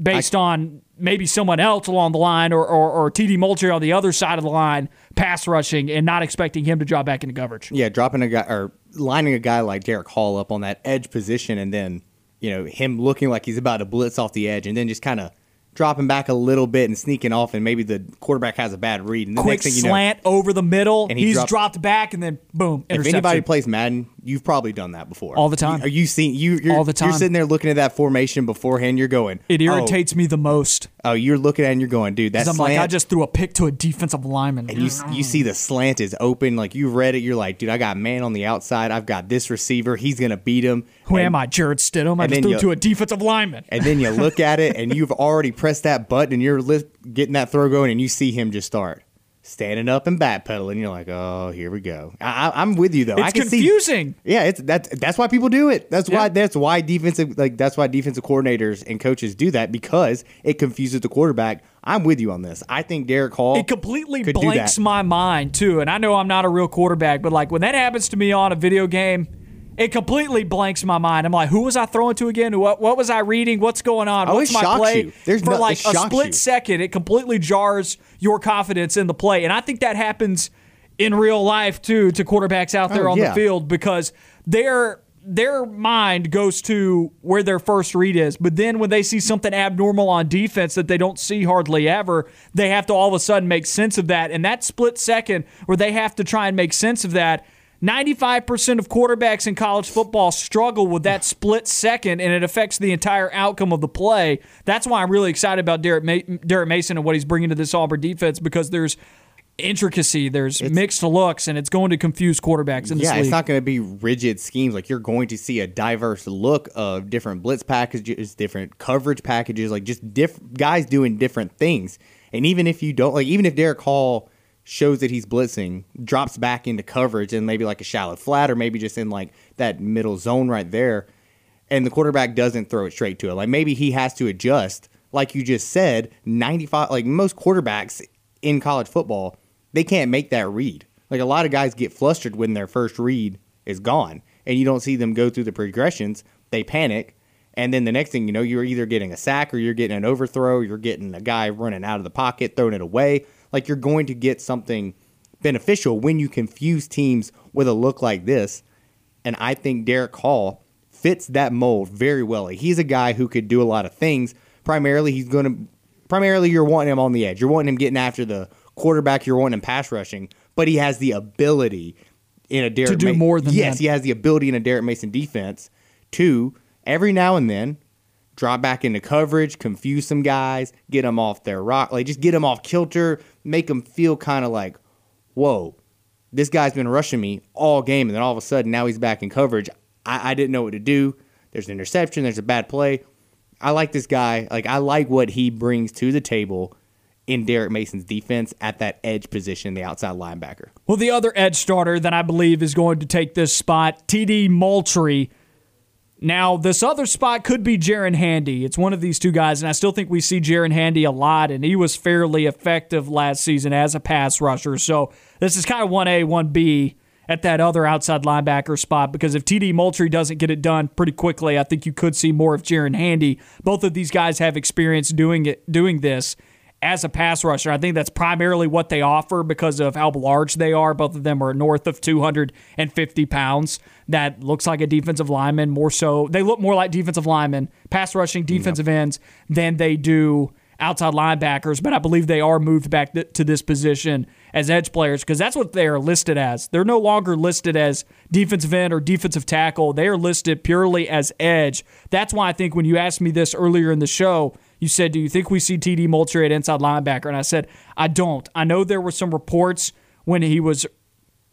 B: based I, on maybe someone else along the line or, or, or TD Moultrie on the other side of the line pass rushing and not expecting him to drop back into coverage.
C: Yeah, dropping a guy or lining a guy like Derick Hall up on that edge position and then, you know, him looking like he's about to blitz off the edge and then just kind of dropping back a little bit and sneaking off, and maybe the quarterback has a bad read. And the
B: Quick
C: next thing you
B: slant
C: know,
B: over the middle. And he he's dropped, dropped back, and then boom.
C: If anybody plays Madden, you've probably done that before.
B: All the time.
C: Are you seeing you? You're,
B: All the time.
C: You're sitting there looking at that formation beforehand. You're going.
B: It oh. irritates
C: oh,
B: me the most.
C: Oh, you're looking at it and you're going, dude. That's
B: I'm
C: slant,
B: like, I just threw a pick to a defensive lineman.
C: And you you see the slant is open. Like you read it. You're like, dude, I got man on the outside. I've got this receiver. He's gonna beat him.
B: Who and, am I, Jarrett Stidham? I just threw you, to a defensive lineman.
C: And then you look at it and you've already pressed that button and you're getting that throw going and you see him just start standing up and backpedaling. You're like, oh, here we go. I, am with you though.
B: It's I can confusing.
C: See, yeah, it's that's that's why people do it. That's why that's why defensive like that's why defensive coordinators and coaches do that because it confuses the quarterback. I'm with you on this. I think Derick Hall.
B: It completely blanks my mind too, and I know I'm not a real quarterback, but like when that happens to me on a video game it completely blanks my mind. I'm like, who was I throwing to again? What what was I reading? What's going on? What's my play?
C: You. There's
B: for
C: no,
B: like a split
C: you.
B: second, it completely jars your confidence in the play, and I think that happens in real life too to quarterbacks out there
C: oh,
B: on
C: yeah.
B: the field because their their mind goes to where their first read is, but then when they see something abnormal on defense that they don't see hardly ever, they have to all of a sudden make sense of that. And that split second where they have to try and make sense of that 95% of quarterbacks in college football struggle with that split second, and it affects the entire outcome of the play. That's why I'm really excited about Derek, Ma- Derek Mason and what he's bringing to this Auburn defense because there's intricacy. There's mixed looks, and it's going to confuse quarterbacks in this
C: yeah,
B: league.
C: it's not going to be rigid schemes. Like you're going to see a diverse look of different blitz packages, different coverage packages, like just diff- guys doing different things. And even if you don't like, even if Derick Hall shows that he's blitzing, drops back into coverage and maybe like a shallow flat or maybe just in like that middle zone right there, and the quarterback doesn't throw it straight to it. Like maybe he has to adjust. Like you just said, 95 like most quarterbacks in college football, they can't make that read. Like a lot of guys get flustered when their first read is gone and you don't see them go through the progressions. They panic and then the next thing you know, you're either getting a sack or you're getting an overthrow, you're getting a guy running out of the pocket, throwing it away. Like you're going to get something beneficial when you confuse teams with a look like this. And I think Derick Hall fits that mold very well. He's a guy who could do a lot of things. Primarily, he's going to primarily you're wanting him on the edge. You're wanting him getting after the quarterback. You're wanting him pass rushing, but he has the ability in a Derek
B: To do more than
C: yes,
B: that.
C: he has the ability in a Derek Mason defense to every now and then drop back into coverage, confuse some guys, get them off their rock, like just get them off kilter, make them feel kind of like, whoa, this guy's been rushing me all game, and then all of a sudden now he's back in coverage. I, I didn't know what to do. There's an interception. There's a bad play. I like this guy. Like I like what he brings to the table in Derek Mason's defense at that edge position, the outside linebacker.
B: Well, the other edge starter that I believe is going to take this spot, TD Moultrie. Now, this other spot could be Jaren Handy. It's one of these two guys, and I still think we see Jaren Handy a lot, and he was fairly effective last season as a pass rusher. So this is kind of 1A, 1B at that other outside linebacker spot because if TD Moultrie doesn't get it done pretty quickly, I think you could see more of Jaren Handy. Both of these guys have experience doing it, doing this as a pass rusher. I think that's primarily what they offer because of how large they are. Both of them are north of 250 pounds. That looks like a defensive lineman more so. They look more like defensive linemen, pass rushing mm, defensive ends, than they do outside linebackers. But I believe they are moved back th- to this position as edge players because that's what they are listed as. They're no longer listed as defensive end or defensive tackle. They are listed purely as edge. That's why I think when you asked me this earlier in the show, you said, Do you think we see TD Moultrie at inside linebacker? And I said, I don't. I know there were some reports when he was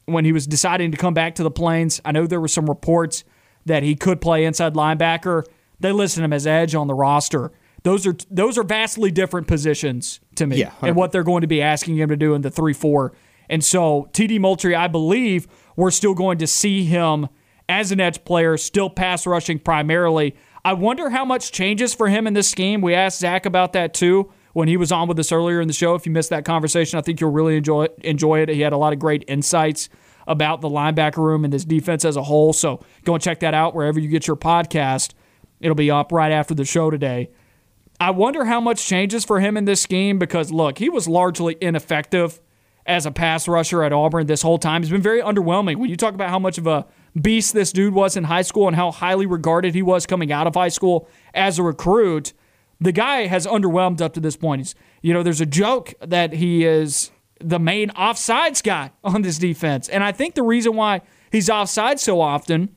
B: when he was deciding to come back to the Plains. I know there were some reports that he could play inside linebacker. They listed him as edge on the roster. Those are those are vastly different positions to me,
C: Yeah,
B: and what they're going to be asking him to do in the three four. And so TD Moultrie, I believe we're still going to see him as an edge player, still pass rushing primarily. I wonder how much changes for him in this scheme. We asked Zac about that too when he was on with us earlier in the show. If you missed that conversation, I think you'll really enjoy it, enjoy it. He had a lot of great insights about the linebacker room and this defense as a whole. So go and check that out wherever you get your podcast. It'll be up right after the show today. I wonder how much changes for him in this scheme because look, he was largely ineffective as a pass rusher at Auburn this whole time. He's been very underwhelming. When you talk about how much of a beast this dude was in high school and how highly regarded he was coming out of high school as a recruit, the guy has underwhelmed up to this point. He's, you know, there's a joke that he is the main offsides guy on this defense. And I think the reason why he's offside so often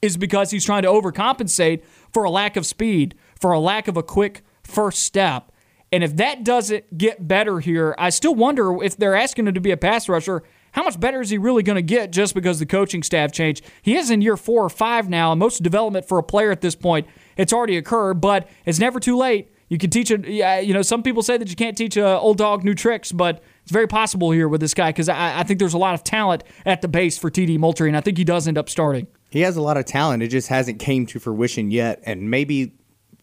B: is because he's trying to overcompensate for a lack of speed, for a lack of a quick first step. And if that doesn't get better here, I still wonder if they're asking him to be a pass rusher, how much better is he really going to get just because the coaching staff changed? He is in year four or five now, and most development for a player at this point, it's already occurred, but it's never too late. You can teach it. You know, some people say that you can't teach an old dog new tricks, but it's very possible here with this guy because I, I think there's a lot of talent at the base for TD Moultrie, and I think he does end up starting.
C: He has a lot of talent. It just hasn't came to fruition yet, and maybe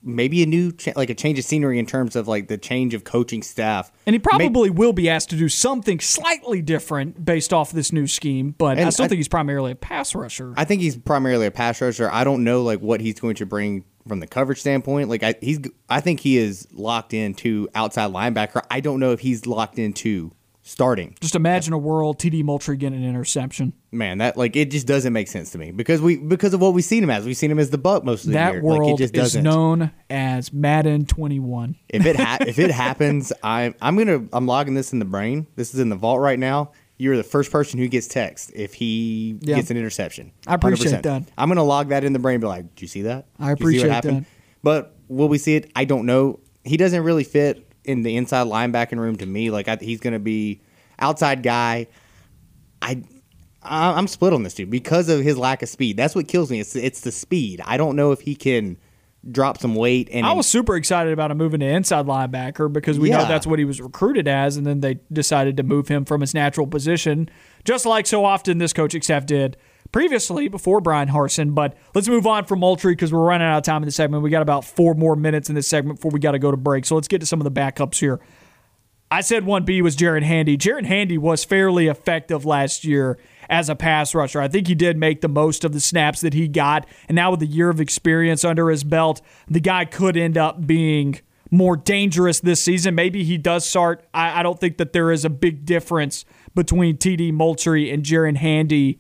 C: maybe a new cha- like a change of scenery in terms of like the change of coaching staff.
B: And he
C: May-
B: probably will be asked to do something slightly different based off this new scheme, but I still
C: I-
B: think he's primarily a pass rusher.
C: I think he's primarily a pass rusher. I don't know like what he's going to bring from the coverage standpoint. Like I, he's, I think he is locked into outside linebacker. I don't know if he's locked into starting.
B: Just imagine a world TD Moultrie getting an interception.
C: Man, that like it just doesn't make sense to me because we because of what we've seen him as. We've seen him as the buck most of the
B: That
C: year.
B: world
C: like, it just
B: is
C: doesn't.
B: known as Madden 21.
C: If it ha- if it happens, I'm I'm gonna I'm logging this in the brain. This is in the vault right now. You're the first person who gets text if he
B: Yeah.
C: gets an interception.
B: I appreciate
C: 100%.
B: that.
C: I'm gonna log that in the brain. And be like, did you see that?
B: I appreciate
C: happened?"
B: that.
C: But will we see it? I don't know. He doesn't really fit in the inside linebacking room to me. Like I, he's gonna be. outside guy. I I'm split on this dude because of his lack of speed. That's what kills me. It's it's the speed. I don't know if he can drop some weight and
B: I was super excited about him moving to inside linebacker because we know that's what he was recruited as, and then they decided to move him from his natural position, just like so often this coaching staff did previously before Bryan Harsin. But let's move on from Moultrie because we're running out of time in this segment. We got about four more minutes in this segment before we got to go to break. So let's get to some of the backups here. I said 1B was Jaren Handy. Jaren Handy was fairly effective last year as a pass rusher. I think he did make the most of the snaps that he got. And now with a year of experience under his belt, the guy could end up being more dangerous this season. Maybe he does start. I, I don't think that there is a big difference between TD Moultrie and Jaren Handy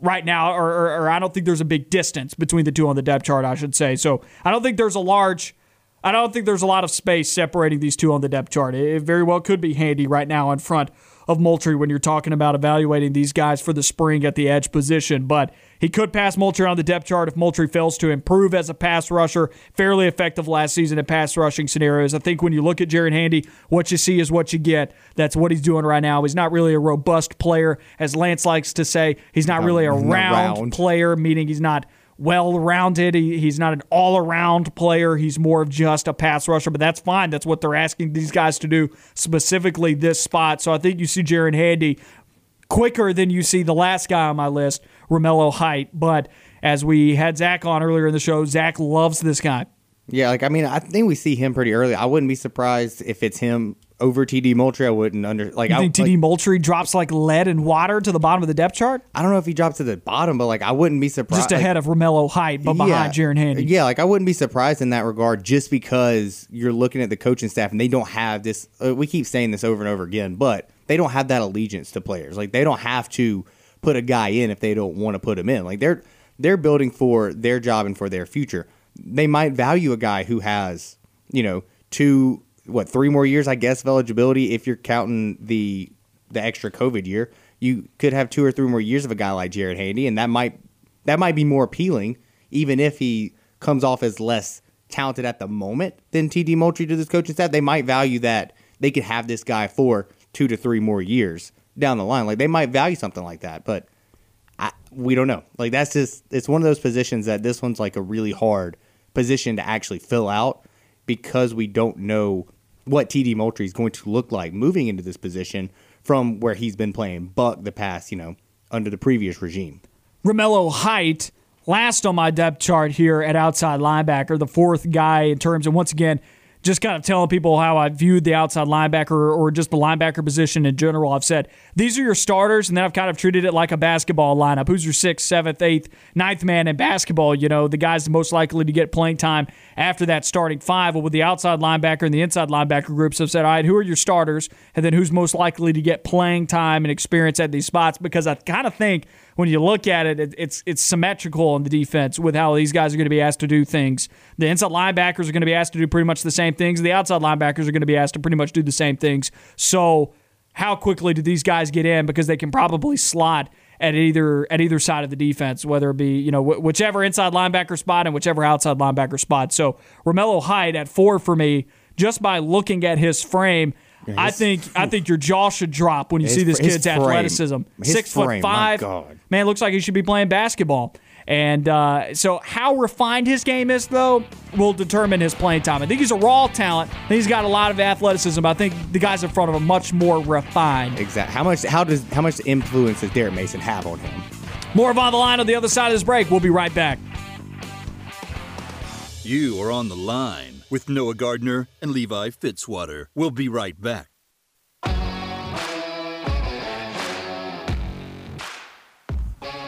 B: right now, or, or, or I don't think there's a big distance between the two on the depth chart, I should say. So I don't think there's a large. I don't think there's a lot of space separating these two on the depth chart. It very well could be handy right now in front of Moultrie when you're talking about evaluating these guys for the spring at the edge position. But he could pass Moultrie on the depth chart if Moultrie fails to improve as a pass rusher. Fairly effective last season in pass rushing scenarios. I think when you look at Jaren Handy, what you see is what you get. That's what he's doing right now. He's not really a robust player, as Lance likes to say. He's not really a round
C: round.
B: player, meaning he's not well rounded. He, he's not an all around player. He's more of just a pass rusher, but that's fine. That's what they're asking these guys to do, specifically this spot. So I think you see Jaren Handy quicker than you see the last guy on my list, Romello Height. But as we had Zac on earlier in the show, Zac loves this guy.
C: Yeah, like I mean, I think we see him pretty early. I wouldn't be surprised if it's him over TD Moultrie. I wouldn't under like
B: You
C: I
B: think
C: like,
B: TD Moultrie drops like lead and water to the bottom of the depth chart?
C: I don't know if he drops to the bottom, but like I wouldn't be surprised.
B: Just ahead of Romello Height, but behind Jaren Handy.
C: Yeah, like I wouldn't be surprised in that regard, just because you're looking at the coaching staff and they don't have this. Uh, we keep saying this over and over again, but they don't have that allegiance to players. Like they don't have to put a guy in if they don't want to put him in. Like they're they're building for their job and for their future. They might value a guy who has you know two what three more years, I guess, of eligibility if you're counting the the extra COVID year. You could have two or three more years of a guy like Jaren Handy, and that might that might be more appealing, even if he comes off as less talented at the moment than TD Moultrie to this coaching staff. They might value that they could have this guy for two to three more years down the line. Like they might value something like that, but I, we don't know. Like that's just it's one of those positions that this one's like a really hard position to actually fill out because we don't know what TD Moultrie is going to look like moving into this position from where he's been playing Buck the past, you know, under the previous regime.
B: Romello Height, last on my depth chart here at outside linebacker, the fourth guy in terms of, once again, just kind of telling people how I viewed the outside linebacker or just the linebacker position in general. I've said these are your starters, and then I've kind of treated it like a basketball lineup. Who's your sixth, seventh, eighth, ninth man in basketball? You know, the guys most likely to get playing time after that starting five. Well, with the outside linebacker and the inside linebacker groups, I've said, all right, who are your starters? And then who's most likely to get playing time and experience at these spots? Because I kind of think when you look at it, it, it's it's symmetrical in the defense with how these guys are going to be asked to do things. The inside linebackers are going to be asked to do pretty much the same things. The outside linebackers are going to be asked to pretty much do the same things. So, how quickly do these guys get in? Because they can probably slot at either at either side of the defense, whether it be you know wh- whichever inside linebacker spot and whichever outside linebacker spot. So Romello Height at four for me, just by looking at his frame. I think I think your jaw should drop when you
C: His
B: see this kid's
C: frame.
B: athleticism. Six
C: frame,
B: foot five. Man, looks like he should be playing basketball. And uh, so, how refined his game is, though, will determine his playing time. I think he's a raw talent. I think he's got a lot of athleticism. I think the guys in front of him are much more refined.
C: Exactly. How much? How does? How much influence does Derek Mason have on him?
B: More of on the line on the other side of this break. We'll be right back.
A: You are on the line with Noah Gardner and Levi Fitzwater. We'll be right back.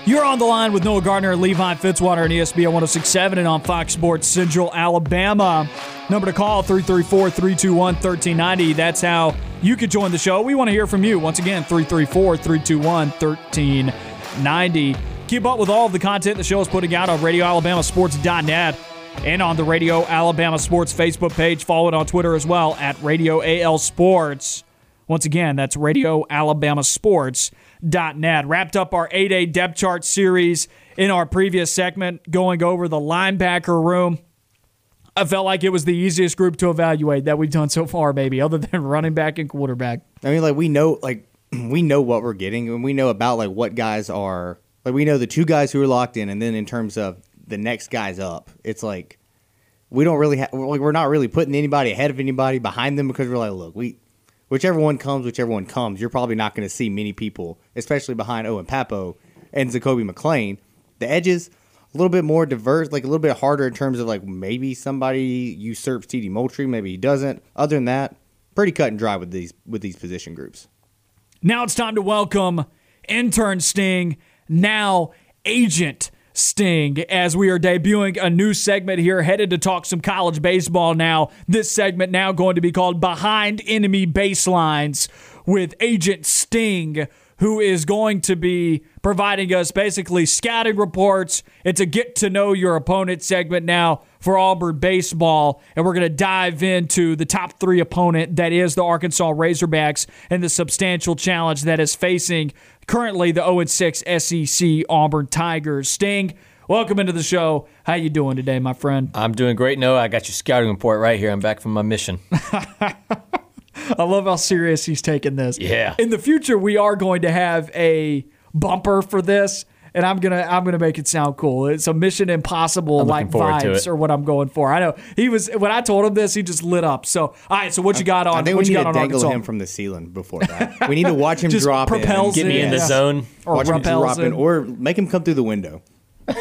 B: You're on the line with Noah Gardner and Levi Fitzwater and ESPN 1067 and on Fox Sports Central Alabama. Number to call 334 321 1390. That's how you could join the show. We want to hear from you. Once again, 334 321 1390. Keep up with all of the content the show is putting out on RadioAlabamaSports.net and on the Radio Alabama Sports Facebook page. Follow it on Twitter as well at Radio AL Sports. Once again, that's RadioAlabamaSports.net. Wrapped up our A Day depth chart series in our previous segment, going over the linebacker room. I felt like it was the easiest group to evaluate that we've done so far, maybe, other than running back and quarterback.
C: I mean, like we know, like we know what we're getting and we know about like what guys are like we know the two guys who are locked in and then in terms of the next guys up. It's like we don't really have like we're not really putting anybody ahead of anybody behind them because we're like look we whichever one comes whichever one comes you're probably not going to see many people especially behind Owen Pappoe and Zakoby McClain. the edges a little bit more diverse like a little bit harder in terms of like maybe somebody usurps TD Moultrie maybe he doesn't. Other than that pretty cut and dry with these with these position groups.
B: Now it's time to welcome intern Sting, now agent Sting, as we are debuting a new segment here, headed to talk some college baseball now. This segment now going to be called Behind Enemy Baselines with Agent Sting, who is going to be providing us basically scouting reports. It's a get to know your opponent segment now for Auburn baseball, and we're going to dive into the top three opponent that is the Arkansas Razorbacks and the substantial challenge that is facing currently the 0 6 SEC Auburn Tigers. Sting, welcome into the show. How you doing today, my friend?
E: I'm doing great, Noah. I got your scouting report right here. I'm back from my mission.
B: I love how serious he's taking this.
E: Yeah.
B: In the future, we are going to have a bumper for this. And I'm gonna I'm gonna make it sound cool. It's a Mission Impossible like
E: looking forward to
B: vibes or what I'm going for. I know he was when I told him this, he just lit up. So all right, so what you got on?
C: I think
B: what
C: we
B: you
C: need
B: got
C: to dangle
B: Arkansas?
C: him from the ceiling before that. we need to watch him
B: Just
C: drop
B: propels
C: in.
E: Get me in the
B: Yeah.
E: zone.
B: or
C: Watch him
B: repels
C: drop in,
B: in.
C: or make him come through the window.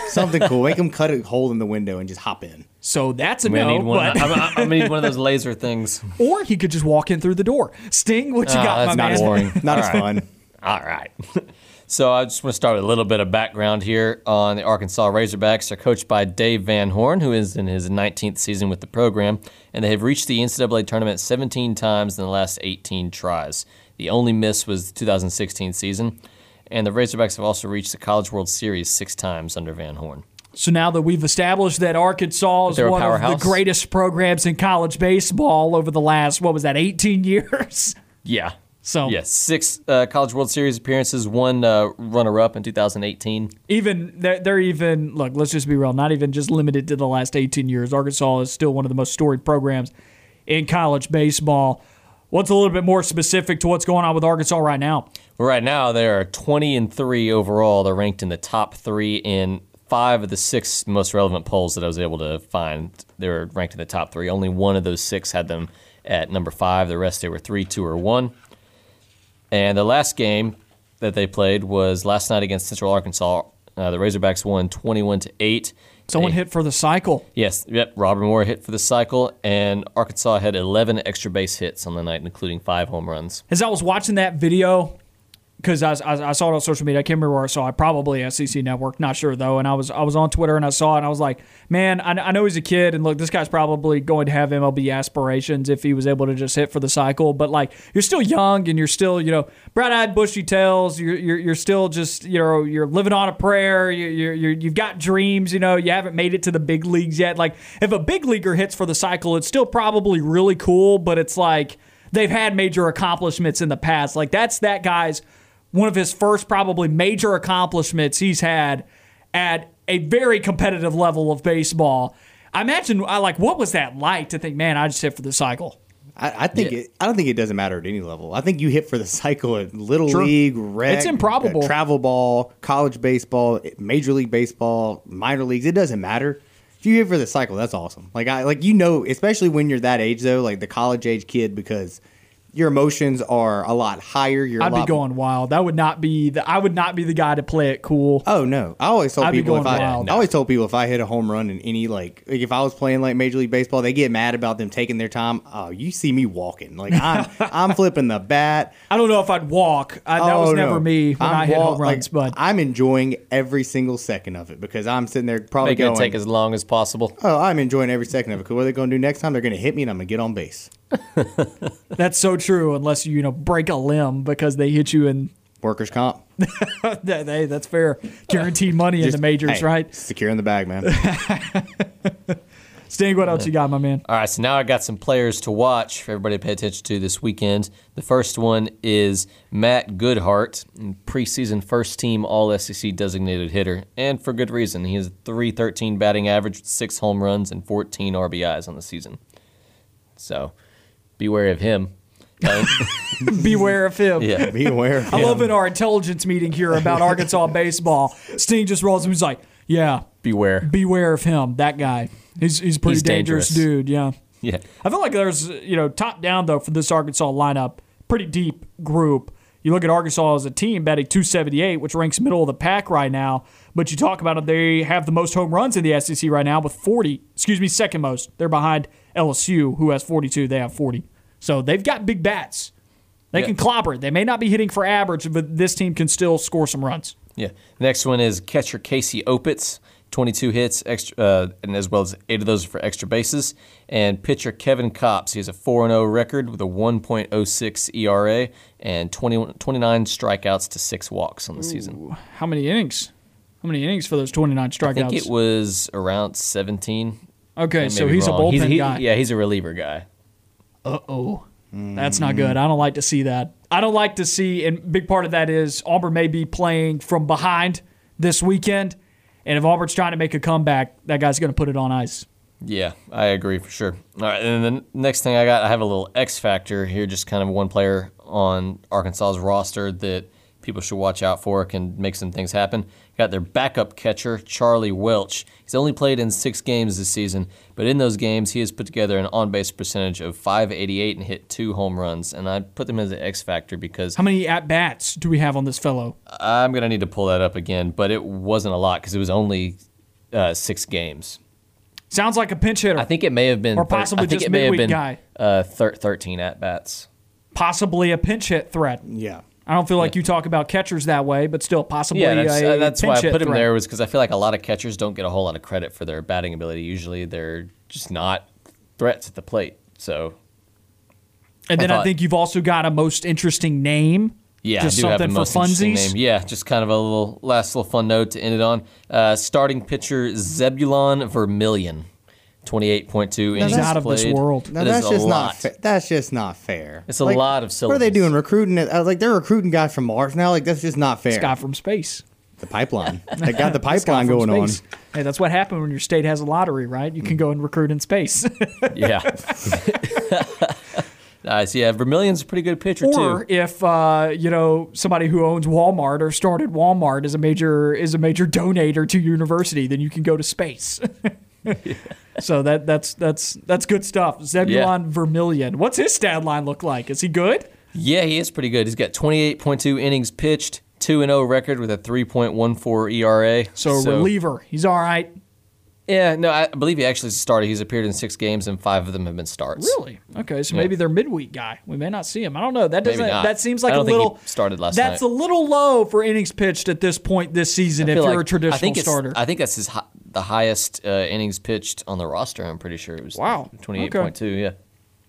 C: Something cool. Make him cut a hole in the window and just hop in.
B: So that's a
E: I'm gonna
B: no.
E: need one.
B: but-
E: I'm, I'm gonna need one of those laser things.
B: or he could just walk in through the door. Sting, what you
E: Ah,
B: got, my
E: that's
B: man?
E: not boring.
C: Not as
E: All right.
C: fun.
E: All right. So I just want to start with a little bit of background here on the Arkansas Razorbacks. They're coached by Dave Van Horn, who is in his 19th season with the program, and they have reached the NCAA tournament 17 times in the last 18 tries. The only miss was the 2016 season, and the Razorbacks have also reached the College World Series six times under Van Horn.
B: So now that we've established that Arkansas is one of the greatest programs in college baseball over the last what was that, 18 years?
E: Yeah.
B: So-
E: yes, six uh, College World Series appearances, one uh, runner-up in 2018.
B: even they're, they're even look. Let's just be real. Not even just limited to the last 18 years. Arkansas is still one of the most storied programs in college baseball. What's a little bit more specific to what's going on with Arkansas right now?
E: Well, right now they are 20 and three overall. They're ranked in the top three in five of the six most relevant polls that I was able to find. They were ranked in the top three. Only one of those six had them at number five. The rest they were three, two, or one. And the last game that they played was last night against Central Arkansas. Uh, the Razorbacks won 21 to eight.
B: Someone
E: Hey.
B: hit for the cycle.
E: Yes, yep. Robert Moore hit for the cycle, and Arkansas had 11 extra base hits on the night, including five home runs.
B: As I was watching that video, because I, I, I saw it on social media, I can't remember where I saw it. Probably SEC Network, not sure though. And I was I was on Twitter and I saw it, and I was like, man, I, I know he's a kid, and look, this guy's probably going to have MLB aspirations if he was able to just hit for the cycle. But like, you're still young, and you're still, you know, bright-eyed, bushy tails. You're you're, you're still just, you know, you're living on a prayer. You're, you're, you're you've got dreams. You know, you haven't made it to the big leagues yet. Like, if a big leaguer hits for the cycle, it's still probably really cool, but it's like they've had major accomplishments in the past. Like that's that guy's one of his first probably major accomplishments he's had at a very competitive level of baseball. I imagine I like what was that like to think, man, I just hit for the cycle.
C: I, I think
E: Yeah.
C: it. I don't think it doesn't matter at any level. I think you hit for the cycle at little
B: True.
C: league, rec,
B: It's improbable.
C: uh, travel ball, college baseball, major league baseball, minor leagues. It doesn't matter. If you hit for the cycle, that's awesome. Like I like you know, especially when you're that age though, like the college age kid, because your emotions are a lot higher. You're a
B: I'd be going wild. That would not be the I would not be the guy to play it cool.
C: Oh no! I always told
B: I'd
C: people if I,
B: wild.
C: I always told people if I hit a home run in any like, like if I was playing like Major League Baseball, they get mad about them taking their time. Oh, you see me walking like I'm I'm flipping the bat.
B: I don't know if I'd walk. I, that oh, was
C: Oh,
B: never
C: no.
B: me when
C: I'm
B: i hit
C: wa-
B: home runs,
C: like,
B: but
C: I'm enjoying every single second of it because I'm sitting there probably
E: Make it
C: going.
E: take as long as possible.
C: oh, I'm enjoying every second of it. 'cause what are they going to do next time? They're going to hit me and I'm going to get on base.
B: that's so true unless you, you know, break a limb because they hit you in
C: Workers comp.
B: hey, that's fair. Guaranteed money in the majors,
C: hey,
B: right?
C: Secure in the bag, man.
B: Sting, what else you got, my man?
E: All right, so now I got some players to watch for everybody to pay attention to this weekend. The first one is Matt Goodheart, preseason first team All SEC designated hitter, and for good reason. He has a 313 batting average with six home runs and 14 RBIs on the season. So be wary of him.
B: Beware of him.
E: yeah.
C: Be aware. Of
B: I
C: him.
B: love in our intelligence meeting here about Arkansas baseball. Sting just rolls him. He's like, "Yeah,
E: Beware.
B: beware of him. That guy. He's he's pretty
E: He's
B: dangerous,
E: dangerous.
B: dude. Yeah.
E: Yeah.
B: I feel like there's you know top down though for this Arkansas lineup, pretty deep group. You look at Arkansas as a team batting 278, which ranks middle of the pack right now. But you talk about it, they have the most home runs in the SEC right now with 40. Excuse me, second most. They're behind LSU, who has 42. They have 40. So they've got big bats. They
E: Yeah.
B: can clobber. It. They may not be hitting for average, but this team can still score some runs.
E: Yeah. Next one is catcher Casey Opitz, 22 hits, extra, uh, and as well as eight of those for extra bases. And pitcher Kevin Kopps, he has a 4 0 record with a 1.06 ERA and 20, 29 strikeouts to six walks on the season.
B: How many innings? How many innings for those 29 strikeouts?
E: I think it was around 17.
B: okay, so he's a
E: wrong.
B: bullpen
E: he-
B: guy.
E: Yeah, he's a reliever guy.
B: Uh oh. That's not good. I don't like to see that. I don't like to see, and big part of that is Auburn may be playing from behind this weekend. And if Auburn's trying to make a comeback, that guy's going to put it on ice.
E: Yeah, I agree for sure. All right, and the next thing I got, I have a little X factor here, just kind of one player on Arkansas's roster that people should watch out for, can make some things happen. Got their backup catcher, Charlie Welch. He's only played in six games this season, but in those games, he has put together an on base percentage of 588 and hit two home runs. And I put them as an X factor because
B: How many at bats do we have on this fellow?
E: I'm going to need to pull that up again, but it wasn't a lot because it was only uh, six games.
B: Sounds like a pinch hitter.
E: I think it may have been
B: Or possibly just
E: it may have
B: midweek
E: been
B: guy.
E: Uh, thir- 13 at bats.
B: possibly a pinch hit threat.
C: Yeah.
B: I don't feel like you talk about catchers that way, but still possibly
E: Yeah, that's,
B: a
E: uh, that's why I put him
B: threat.
E: there was because I feel like a lot of catchers don't get a whole lot of credit for their batting ability. Usually, they're just not threats at the plate. So
B: And then
E: I
B: I, think you've also got a most interesting name.
E: yeah,
B: just
E: I do have the
B: something for funsies.
E: name. Yeah, just kind of a little last little fun note to end it on. Uh, starting pitcher Zebulon Vermillion, twenty-eight point two innings
B: out of this world.
C: Now
E: That is
C: that's just
E: lot.
C: not. Fa- that's just not fair.
E: It's a lot of silver.
C: What are they doing? Recruiting? it- I like, they're recruiting guys from Mars now. Like that's just not fair.
B: This guy from space.
C: the pipeline. They got the pipeline
B: from
C: going on.
B: Hey, that's what happened when your state has a lottery, right? You can go and recruit in space.
E: Yeah. nice. Yeah, Vermillion's a pretty good pitcher
B: or
E: too.
B: if uh, you know somebody who owns Walmart or started Walmart is a major is a major donator to university, then you can go to space. So that that's that's that's good stuff. Zebulon Vermillion. What's his stat line look like? Is he good?
E: Yeah, he is pretty good. He's got 28.2 innings pitched, 2 and 0 record with a 3.14 ERA.
B: So, reliever. He's all right.
E: Yeah, no, I believe he actually started. He's appeared in six games, and five of them have been starts.
B: Really? Okay, so
E: Yeah.
B: maybe they're midweek guy. We may not see him. I don't know. That doesn't. That seems like
E: I don't
B: a little.
E: started last
B: That's
E: night.
B: a little low for innings pitched at this point this season. If you're
E: like-
B: a traditional
E: I think
B: starter.
E: I think that's his hi- the highest uh, innings pitched on the roster. I'm pretty sure it was
B: Wow.
E: 28.2. Yeah.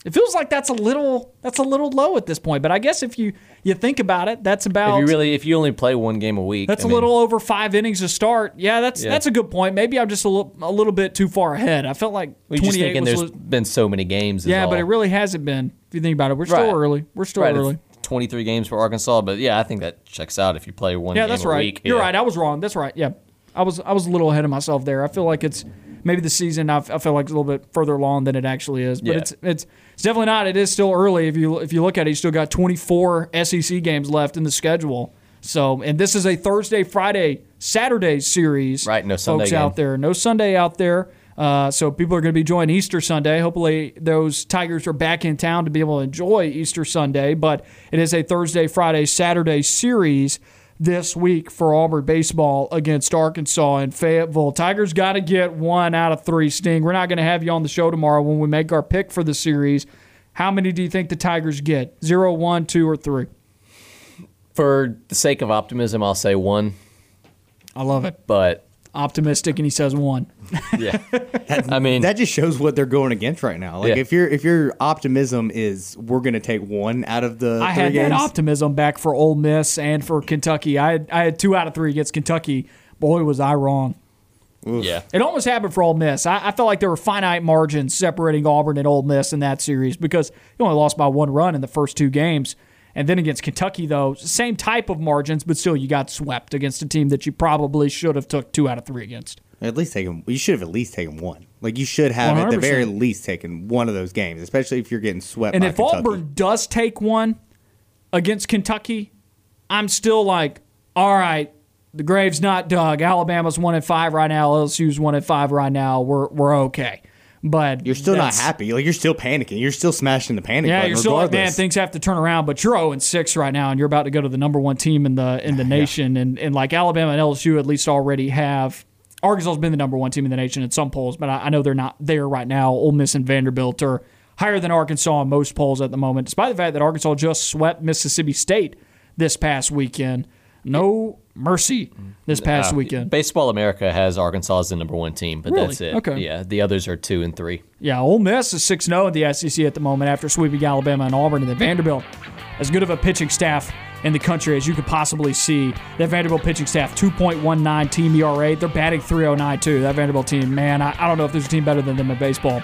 B: It feels like that's a little that's a little low at this point, but I guess if you you think about it, that's about
E: If you really, if you only play one game a week,
B: that's
E: a
B: a little over five innings to start. Yeah, that's
E: Yeah.
B: that's a good point. Maybe I'm just a little a little bit too far ahead. I felt like
E: you're just
B: 28
E: thinking there's
B: li-
E: been so many games.
B: yeah, but it really hasn't been. If you think about it, we're still early. We're still
E: right,
B: early.
E: it's 23 games for Arkansas, but yeah, I think that checks out if you play one.
B: Yeah,
E: game
B: that's
E: a
B: right.
E: Week.
B: You're
E: Yeah.
B: right. I was wrong. That's right. Yeah, I was I was a little ahead of myself there. I feel like it's maybe the season. I, I feel like it's a little bit further along than it actually is. But
E: Yeah.
B: it's it's it's definitely not. It is still early. If you if you look at it, you still got 24 SEC games left in the schedule. So, and this is a Thursday, Friday, Saturday series.
E: Right, no Sunday
B: folks out there. No Sunday out there. Uh, so people are going to be enjoying Easter Sunday. Hopefully, those Tigers are back in town to be able to enjoy Easter Sunday. But it is a Thursday, Friday, Saturday series this week for Auburn baseball against Arkansas and Fayetteville. Tigers got to get one out of three. Sting, we're not going to have you on the show tomorrow when we make our pick for the series. How many do you think the Tigers get? Zero, one, two, or three?
E: For the sake of optimism, I'll say one,
B: I love it.
E: but
B: Optimistic, and he says one.
E: yeah, I mean,
C: That just shows what they're going against right now. Like
E: Yeah.
C: if your if your optimism is we're going to take one out of the
B: I
C: three
B: had
C: games,
B: that optimism back for Ole Miss and for Kentucky. I had, I had two out of three against Kentucky. Boy, was I wrong.
E: yeah,
B: It almost happened for Ole Miss. I, I felt like there were finite margins separating Auburn and Ole Miss in that series because you only lost by one run in the first two games. And then against Kentucky, though, same type of margins, but still you got swept against a team that you probably should have took two out of three against.
C: At least taken. You should have at least taken one. Like you should have at the very least taken one of those games, especially if you're getting swept.
B: And if
C: Kentucky.
B: Auburn does take one against Kentucky, I'm still like, all right, the grave's not dug. Alabama's one at five right now. LSU's one at five right now. We're we're okay. But
C: you're still not happy. Like you're still panicking. You're still smashing the panic
B: Yeah,
C: button.
B: you're still like, man, things have to turn around. But you're 0 and 6 right now, and you're about to go to the number one team in the in the nation. And and like Alabama and LSU at least already have. Arkansas's been the number one team in the nation in some polls, but I, I know they're not there right now. Ole Miss and Vanderbilt are higher than Arkansas in most polls at the moment, despite the fact that Arkansas just swept Mississippi State this past weekend. No mercy this past
E: Uh,
B: weekend.
E: Baseball America has Arkansas as the number one team, but
B: Really?
E: that's it.
B: Okay.
E: Yeah, the others are two and three.
B: Yeah, Ole Miss is 6 0 in the SEC at the moment after sweeping Alabama and Auburn. And then Vanderbilt, as good of a pitching staff in the country as you could possibly see. That Vanderbilt pitching staff, 2.19 team ERA. They're batting 309 too. That Vanderbilt team, man, I, I don't know if there's a team better than them in baseball.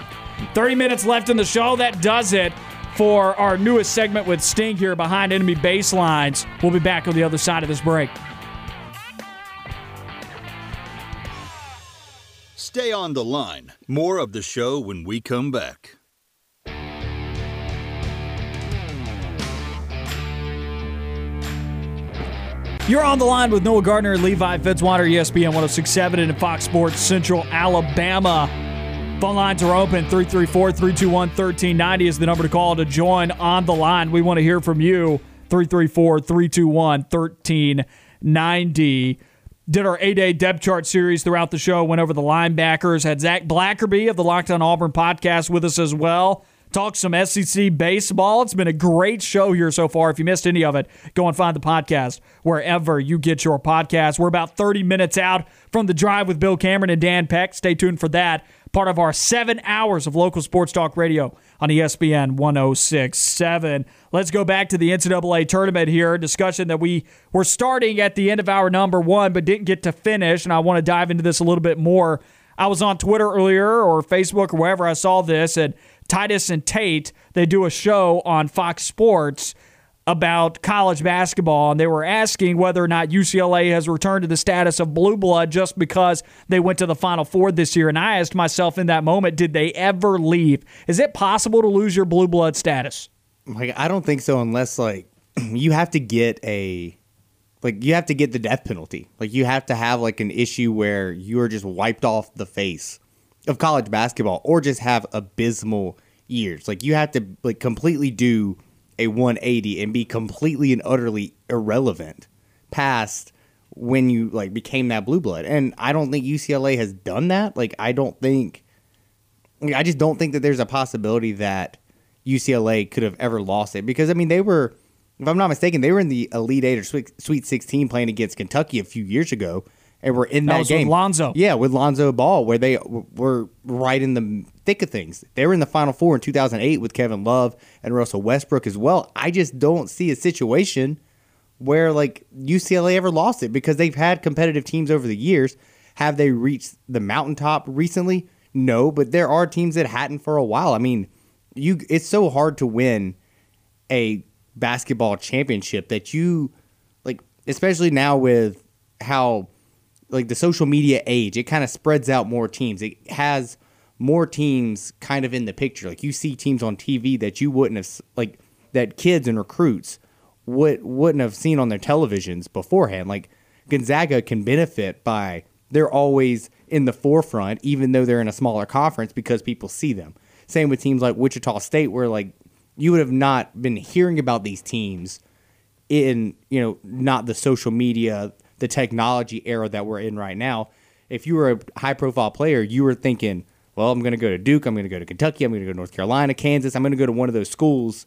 B: 30 minutes left in the show. That does it for our newest segment with Sting here behind enemy baselines. We'll be back on the other side of this break.
A: Stay on the line. More of the show when we come back.
B: You're on the line with Noah Gardner and Levi Fitzwater, ESPN 1067 and Fox Sports Central Alabama. Phone lines are open 334 321 1390 is the number to call to join on the line. We want to hear from you 334 321 1390. Did our A Day depth chart series throughout the show, went over the linebackers, had Zac Blackerby of the Locked On Auburn podcast with us as well. Talk some SEC baseball. It's been a great show here so far. If you missed any of it, go and find the podcast wherever you get your podcast. We're about 30 minutes out from the drive with Bill Cameron and Dan Peck. Stay tuned for that. Part of our seven hours of local sports talk radio on ESPN 1067. Let's go back to the NCAA tournament here. Discussion that we were starting at the end of our number one, but didn't get to finish. And I want to dive into this a little bit more. I was on Twitter earlier or Facebook or wherever I saw this, and Titus and Tate, they do a show on Fox Sports about college basketball, and they were asking whether or not UCLA has returned to the status of blue blood just because they went to the Final Four this year. And I asked myself in that moment, did they ever leave? Is it possible to lose your blue blood status?
C: Like I don't think so unless like you have to get a like you have to get the death penalty. Like you have to have like an issue where you are just wiped off the face of college basketball or just have abysmal years. Like you have to like completely do a 180 and be completely and utterly irrelevant past when you like became that blue blood. And I don't think UCLA has done that. Like I don't think I just don't think that there's a possibility that UCLA could have ever lost it because I mean they were, if I'm not mistaken, they were in the Elite Eight or Sweet, Sweet 16 playing against Kentucky a few years ago, and were in
B: That
C: that,
B: was with
C: game.
B: Lonzo.
C: yeah, with Lonzo Ball, where they were right in the thick of things. They were in the Final Four in 2008 with Kevin Love and Russell Westbrook as well. I just don't see a situation where like UCLA ever lost it because they've had competitive teams over the years. Have they reached the mountaintop recently? No, but there are teams that hadn't for a while. I mean, you it's so hard to win a basketball championship that you like especially now with how like the social media age, it kind of spreads out more teams. It has more teams kind of in the picture. Like you see teams on TV that you wouldn't have like that kids and recruits would wouldn't have seen on their televisions beforehand. Like Gonzaga can benefit by they're always in the forefront, even though they're in a smaller conference because people see them. Same with teams like Wichita State, where like you would have not been hearing about these teams in you know not the social media the technology era that we're in right now if you were a high profile player you were thinking well i'm going to go to duke i'm going to go to kentucky i'm going to go to north carolina kansas i'm going to go to one of those schools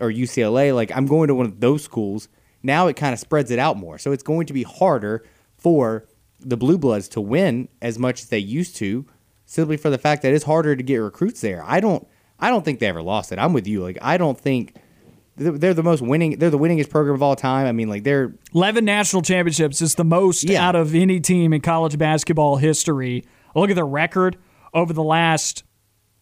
C: or ucla like i'm going to one of those schools. Now it kind of spreads it out more. So it's going to be harder for the blue bloods to win as much as they used to simply for the fact that it's harder to get recruits there. I don't i don't think they ever lost it. I'm with you. Like i don't think they're they're the most winning. They're the winningest program of all time. I mean, like they're
B: 11 national championships is the most
C: Yeah.
B: out of any team in college basketball history. Look at their record over the last,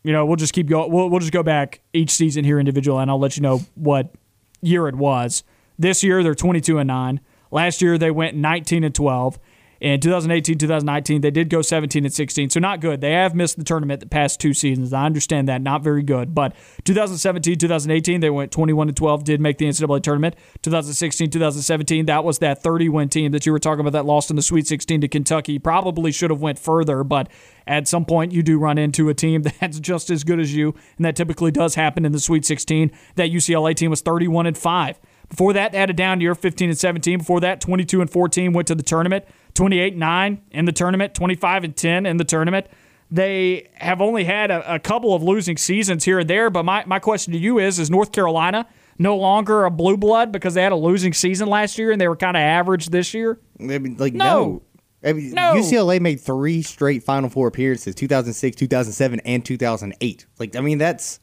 B: you know, we'll just keep going. We'll, we'll just go back each season here individual, and I'll let you know what year it was. This year they're 22 and nine. Last year they went 19 and 12. In 2018, 2019, they did go 17 and 16, so not good. They have missed the tournament the past two seasons. I understand that, not very good. But 2017, 2018, they went 21 and 12, did make the NCAA tournament. 2016, 2017, that was that 30 win team that you were talking about that lost in the Sweet 16 to Kentucky. Probably should have went further, but at some point you do run into a team that's just as good as you, and that typically does happen in the Sweet 16. That UCLA team was 31 and 5. Before that, they had a down year, 15 and 17. Before that, 22 and 14 went to the tournament. 28 9 in the tournament, 25 and 10 in the tournament. They have only had a, a, couple of losing seasons here and there, but my, my question to you is Is North Carolina no longer a blue blood because they had a losing season last year and they were kind of average this year?
C: I mean, like,
B: No.
C: no. I mean,
B: No.
C: UCLA made three straight Final Four appearances 2006, 2007, and 2008. Like, I mean, that's.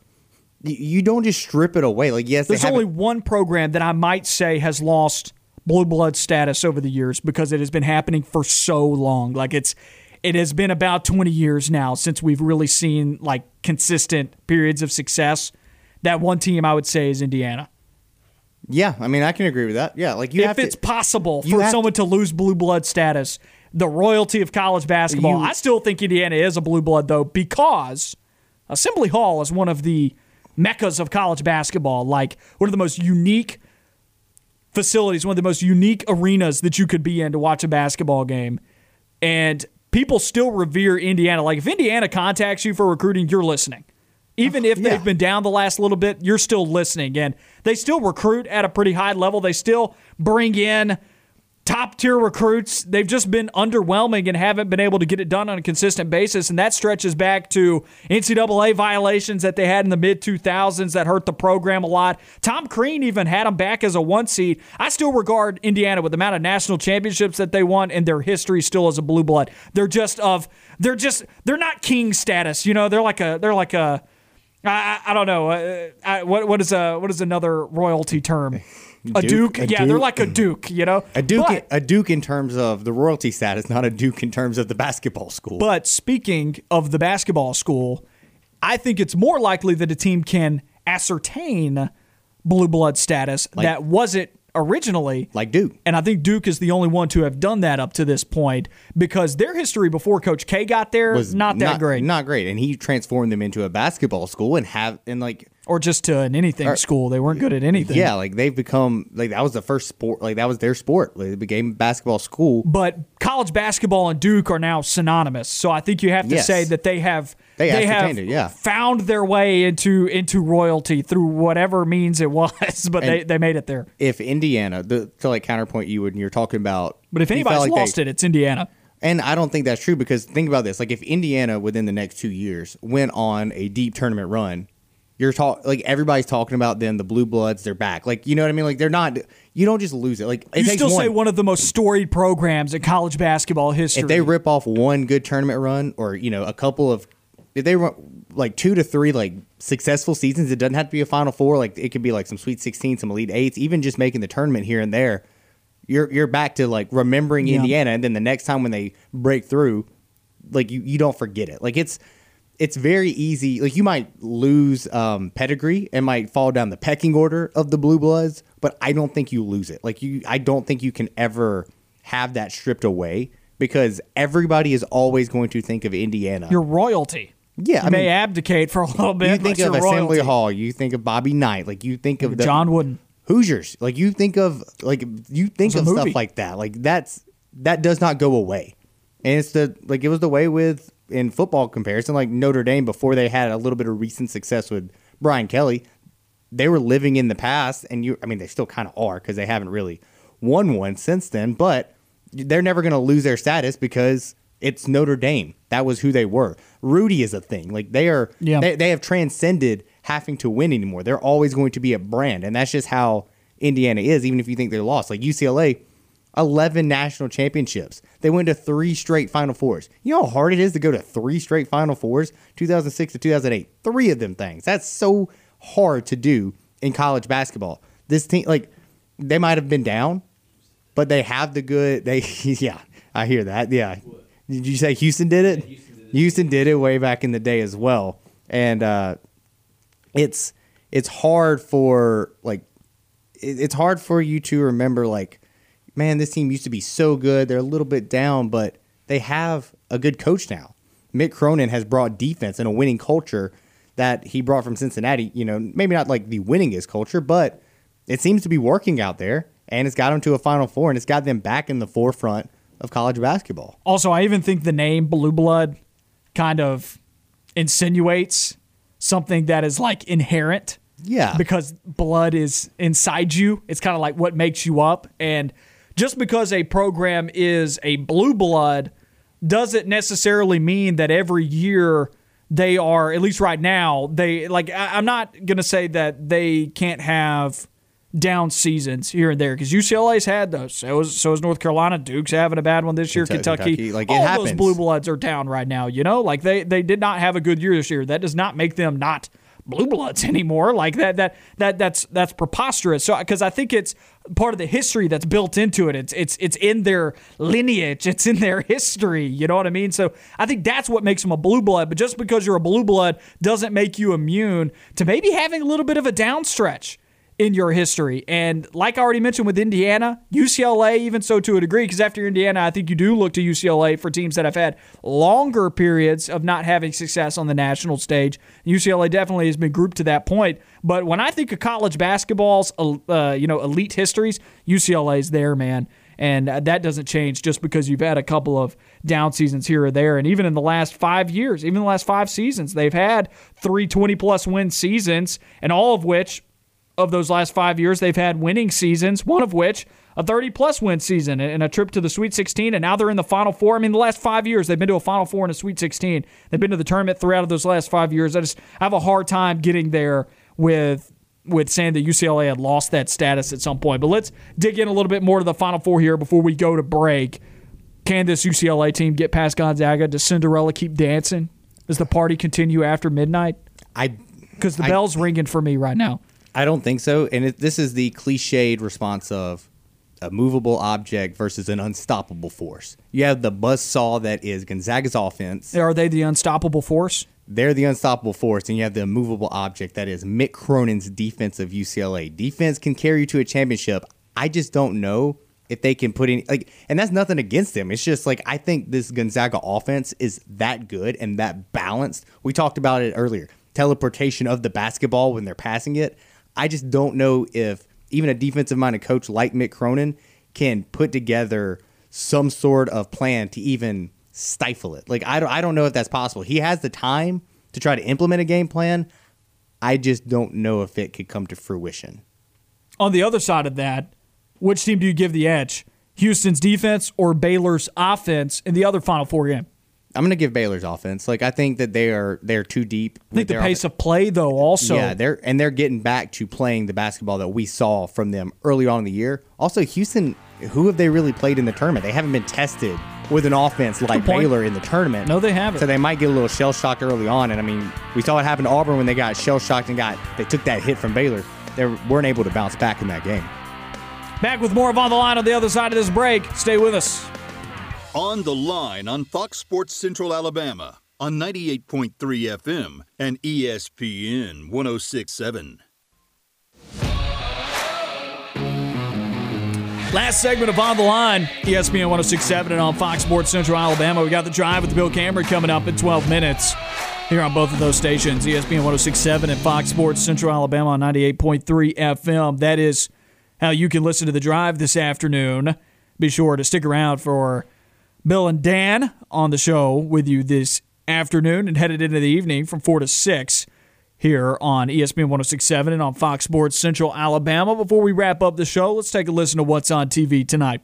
C: You don't just strip it away. Like, yes,
B: There's only one program that I might say has lost blue blood status over the years because it has been happening for so long. Like it's it has been about 20 years now since we've really seen like consistent periods of success. That one team I would say is Indiana.
C: Yeah, I mean, I can agree with that. Yeah, like you
B: if it's
C: to.
B: possible for someone to, lose blue blood status, the royalty of college basketball.
C: You-
B: I still think Indiana is a blue blood though because Assembly Hall is one of the meccas of college basketball. Like one of the most unique facilities, one of the most unique arenas that you could be in to watch a basketball game. And people still revere Indiana. Like if Indiana contacts you for recruiting, you're listening. Even if
C: Yeah.
B: they've been down the last little bit, you're still listening. And they still recruit at a pretty high level. They still bring in top tier recruits. They've just been underwhelming and haven't been able to get it done on a consistent basis. And that stretches back to NCAA violations that they had in the mid 2000s that hurt the program a lot. Tom Crean even had them back as a one seed. I still regard Indiana with the amount of national championships that they won and their history still as a blue blood. They're just of they're just they're not king status. You know, they're like a they're like a I, I don't know. Uh, I, what what is a what is another royalty term? A duke?
C: Duke? A
B: yeah, they're like a duke. You know,
C: a Duke,
B: But-
C: a Duke in terms of the royalty status, not a Duke in terms of the basketball school.
B: But speaking of the basketball school, I think it's more likely that a team can ascertain blue blood status that wasn't originally
C: like Duke,
B: And I think Duke is the only one to have done that up to this point because their history before Coach K got there was not that great.
C: Not great, and he transformed them into a basketball school and have and like
B: or just to an anything school. They weren't good at anything.
C: yeah, like they've become like that was the first sport, like that was their sport. Like, they became basketball school.
B: but college basketball and Duke are now synonymous. So I think you have to
C: Yes.
B: say that they have
C: They
B: have
C: it, yeah.
B: found their way into into royalty through whatever means it was, but they, they made it there.
C: If Indiana, the to like counterpoint you when you're talking about,
B: But if anybody's
C: like
B: lost
C: they-
B: it, it's Indiana.
C: And I don't think that's true because think about this: like if Indiana within the next two years went on a deep tournament run, you're talk like everybody's talking about them. The blue bloods, they're back. Like you know what I mean? Like they're not. You don't just lose it. Like it
B: You still
C: one.
B: say one of the most storied programs in college basketball history.
C: if they rip off one good tournament run, or you know a couple of, if they run like two to three like successful seasons, it doesn't have to be a Final Four. Like it could be like some Sweet Sixteen, some Elite Eights, even just making the tournament here and there. You're you're back to like remembering
B: Yeah.
C: Indiana, and then the next time when they break through, like you you don't forget it. Like it's it's very easy. Like you might lose um, pedigree and might fall down the pecking order of the blue bloods, but I don't think you lose it. Like you, I don't think you can ever have that stripped away because everybody is always going to think of Indiana.
B: your royalty.
C: Yeah,
B: you
C: I
B: may
C: mean,
B: abdicate for a little bit.
C: you think of Assembly
B: royalty.
C: Hall, you think of Bobby Knight, like you think of the
B: John Wooden.
C: Hoosiers. Like you think of like you think of
B: movie.
C: stuff like that. Like that's that does not go away. And it's the like it was the way with in football comparison, like Notre Dame before they had a little bit of recent success with Brian Kelly, they were living in the past and you I mean they still kind of are because they haven't really won one since then, but they're never going to lose their status because it's Notre Dame. That was who they were. Rudy is a thing. Like they are
B: Yeah.
C: they, they have transcended having to win anymore. They're always going to be a brand, and that's just how Indiana is. Even if you think they're lost, like UCLA, eleven national championships. They went to three straight Final Fours. You know how hard it is to go to three straight Final Fours, 2006 to 2008. Three of them things. That's so hard to do in college basketball. This team, like, they might have been down, but they have the good. They, yeah, I hear that. Yeah, did you say Houston did it? Houston did it way back in the day as well, and uh, it's it's hard for like it's hard for you to remember like man, this team used to be so good. They're a little bit down, but they have a good coach now. Mick Cronin has brought defense and a winning culture that he brought from Cincinnati. You know, maybe not like the winningest culture, but it seems to be working out there, and it's got them to a Final Four, and it's got them back in the forefront of college basketball.
B: Also, I even think the name Blue Blood kind of insinuates something that is like inherent.
C: Yeah.
B: Because blood is inside you. It's kind of like what makes you up. And just because a program is a blue blood doesn't necessarily mean that every year they are, at least right now, they like, I, I'm not going to say that they can't have down seasons here and there because UCLA's had those. So is, so is North Carolina. Duke's having a bad one this year.
C: Kentucky,
B: Kentucky,
C: like, it
B: all
C: happens.
B: those blue bloods are down right now. You know, like they they did not have a good year this year. That does not make them not blue bloods anymore. Like that that that that's that's preposterous. So because I think it's part of the history that's built into it. It's it's it's in their lineage. It's in their history. You know what I mean? So I think that's what makes them a blue blood. But just because you're a blue blood doesn't make you immune to maybe having a little bit of a down stretch in your history. And like I already mentioned with Indiana, UCLA, even so to a degree, because after Indiana, I think you do look to UCLA for teams that have had longer periods of not having success on the national stage. UCLA definitely has been grouped to that point. But when I think of college basketball's, uh, you know, elite histories, UCLA's there, man. And that doesn't change just because you've had a couple of down seasons here or there. And even in the last five years, even the last five seasons, they've had three 20 plus win seasons, and all of which of those last five years, they've had winning seasons, one of which a 30 plus win season and a trip to the Sweet 16, and now they're in the Final Four. I mean, the last five years, they've been to a Final Four and a Sweet 16. They've been to the tournament throughout of those last five years. I just I have a hard time getting there with with saying that UCLA had lost that status at some point. But let's dig in a little bit more to the Final Four here before we go to break. Can this UCLA team get past Gonzaga? Does Cinderella keep dancing? Does the party continue after midnight?
C: I
B: Because the
C: I-
B: bell's ringing for me right now.
C: I don't think so. And it, this is the cliched response of a movable object versus an unstoppable force. You have the buzz saw that is Gonzaga's offense.
B: Are they the unstoppable force?
C: They're the unstoppable force, and you have the immovable object that is Mick Cronin's defense of UCLA. Defense can carry you to a championship. I just don't know if they can put in like, and that's nothing against them. It's just like I think this Gonzaga offense is that good and that balanced. We talked about it earlier. Teleportation of the basketball when they're passing it. I just don't know if even a defensive minded coach like Mick Cronin can put together some sort of plan to even stifle it. Like I don't I don't know if that's possible. He has the time to try to implement a game plan. I just don't know if it could come to fruition.
B: On the other side of that, which team do you give the edge? Houston's defense or Baylor's offense in the other Final Four game?
C: I'm going to give Baylor's offense. Like I think that they are they're too deep.
B: I think the pace of play, though, also.
C: yeah, they're and they're getting back to playing the basketball that we saw from them early on in the year. Also, Houston, who have they really played in the tournament? They haven't been tested with an offense like. Baylor in the tournament.
B: No, they haven't.
C: So they might get a little shell shocked early on. And I mean, we saw what happened to Auburn when they got shell shocked and got they took that hit from Baylor. They weren't able to bounce back in that game.
B: Back with more of On the Line on the other side of this break. Stay with us.
A: On the line on Fox Sports Central Alabama on 98.3 FM and ESPN 1067.
B: Last segment of On the Line, ESPN 1067 and on Fox Sports Central Alabama. We got the drive with Bill Cameron coming up in 12 minutes here on both of those stations, ESPN 1067 and Fox Sports Central Alabama on 98.3 FM. That is how you can listen to the drive this afternoon. Be sure to stick around for Bill and Dan on the show with you this afternoon and headed into the evening from 4 to 6 here on ESPN 1067 and on Fox Sports Central Alabama. Before we wrap up the show, let's take a listen to what's on TV tonight.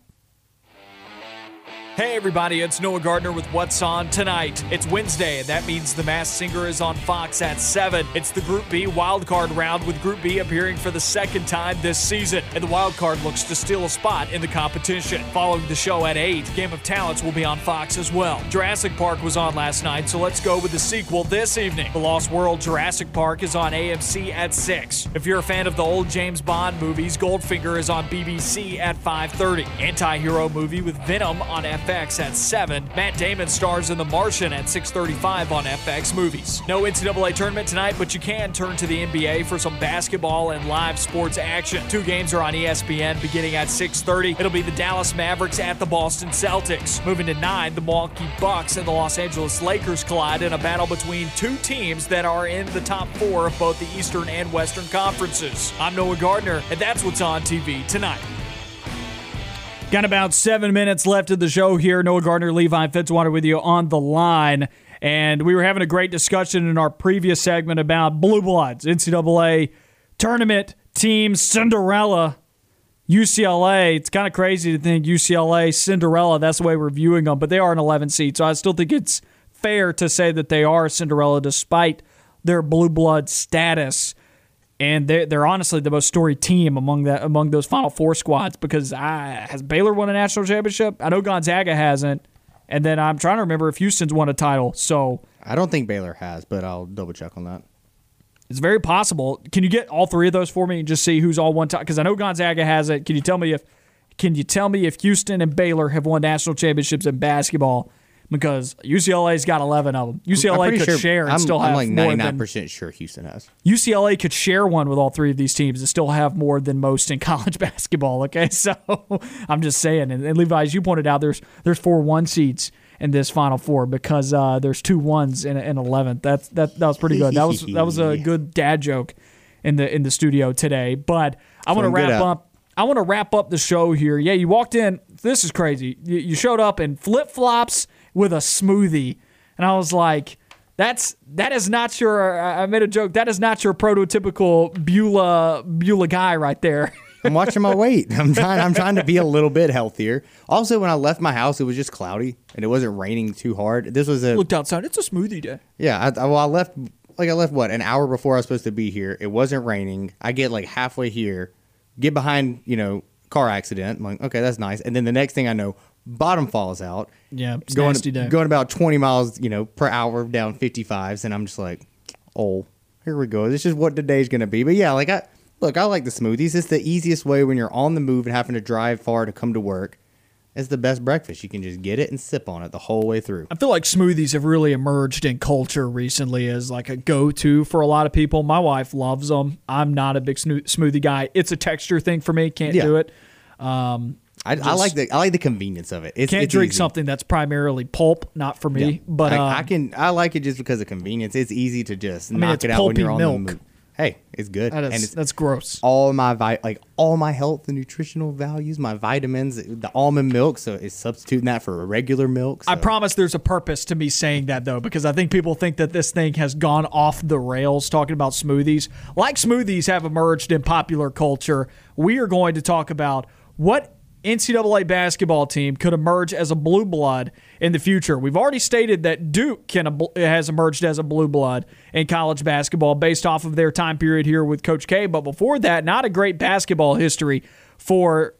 B: Hey everybody, it's Noah Gardner with What's On Tonight. It's Wednesday, and that means The Masked Singer is on Fox at 7. It's the Group B wildcard round, with Group B appearing for the second time this season, and the wildcard looks to steal a spot in the competition. Following the show at 8, Game of Talents will be on Fox as well. Jurassic Park was on last night, so let's go with the sequel this evening. The Lost World Jurassic Park is on AMC at 6. If you're a fan of the old James Bond movies, Goldfinger is on BBC at 5:30. Anti-hero movie with Venom on FX FX at 7. Matt Damon stars in The Martian at 6:35 on FX Movies. No NCAA tournament tonight, but you can turn to the NBA for some basketball and live sports action. Two games are on ESPN beginning at 6:30. It'll be the Dallas Mavericks at the Boston Celtics. Moving to 9, the Milwaukee Bucks and the Los Angeles Lakers collide in a battle between two teams that are in the top 4 of both the Eastern and Western conferences. I'm Noah Gardner, and that's what's on TV tonight. Got about seven minutes left of the show here. Noah Gardner, Levi Fitzwater with you on the line. And we were having a great discussion in our previous segment about Blue Bloods, NCAA tournament team Cinderella, UCLA. It's kind of crazy to think UCLA, Cinderella, that's the way we're viewing them, but they are an 11 seed. So I still think it's fair to say that they are Cinderella despite their Blue Blood status and they're, they're honestly the most storied team among that among those Final Four squads because I, has Baylor won a national championship? I know Gonzaga hasn't, and then I'm trying to remember if Houston's won a title. So
C: I don't think Baylor has, but I'll double check on that.
B: It's very possible. Can you get all three of those for me and just see who's all one time? Because I know Gonzaga has it. Can you tell me if can you tell me if Houston and Baylor have won national championships in basketball? Because UCLA's got 11 of them. UCLA could
C: sure,
B: share and
C: I'm,
B: still have
C: I'm like
B: more
C: 99%
B: than,
C: sure Houston has.
B: UCLA could share one with all three of these teams and still have more than most in college basketball. Okay, so I'm just saying. And, and Levi, as you pointed out, there's there's four one seeds in this Final Four because uh, there's two ones in in 11th. That's that that was pretty good. That was that was a good dad joke in the in the studio today. But I want to wrap up. I want to wrap up the show here. Yeah, you walked in. This is crazy. You, you showed up in flip flops with a smoothie. And I was like, that's that is not your I made a joke, that is not your prototypical Beulah Beulah guy right there.
C: I'm watching my weight. I'm trying I'm trying to be a little bit healthier. Also, when I left my house, it was just cloudy and it wasn't raining too hard. This was a
B: looked outside. It's a smoothie day.
C: Yeah, I, well, I left like I left what an hour before I was supposed to be here. It wasn't raining. I get like halfway here, get behind you know car accident. I'm like, okay, that's nice. And then the next thing I know, bottom falls out.
B: Yeah,
C: going
B: day.
C: going about 20 miles, you know, per hour down 55s, and I'm just like, oh, here we go. This is what the day's gonna be. But yeah, like I look, I like the smoothies. It's the easiest way when you're on the move and having to drive far to come to work. It's the best breakfast. You can just get it and sip on it the whole way through.
B: I feel like smoothies have really emerged in culture recently as like a go-to for a lot of people. My wife loves them. I'm not a big smoothie guy. It's a texture thing for me. Can't yeah. do it. Um,
C: I, I, like the I like the convenience of it. It's,
B: can't
C: it's
B: drink
C: easy.
B: something that's primarily pulp, not for me.
C: Yeah.
B: But
C: I,
B: um,
C: I, can I like it just because of convenience. It's easy to just
B: I mean,
C: knock it out when you're on
B: milk.
C: the move. Hey, it's good.
B: That is,
C: and it's,
B: that's gross.
C: All my vi- like all my health and nutritional values, my vitamins, the almond milk, so it's substituting that for a regular milk. So.
B: I promise there's a purpose to me saying that though, because I think people think that this thing has gone off the rails talking about smoothies. Like smoothies have emerged in popular culture, we are going to talk about what NCAA basketball team could emerge as a blue blood in the future. We've already stated that Duke can has emerged as a blue blood in college basketball based off of their time period here with Coach K. But before that, not a great basketball history for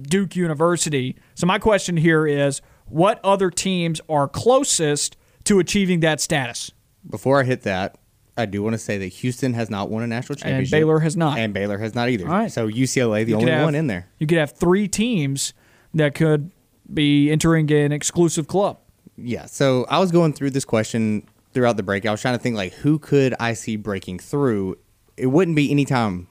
B: Duke University. So my question here is, what other teams are closest to achieving that status?
C: Before I hit that, I do want to say that Houston has not won a national championship.
B: And Baylor has not.
C: And Baylor has not either.
B: All right.
C: So UCLA, the you only
B: have,
C: one in there.
B: You could have three teams that could be entering an exclusive club.
C: Yeah. So I was going through this question throughout the break. I was trying to think like who could I see breaking through? It wouldn't be anytime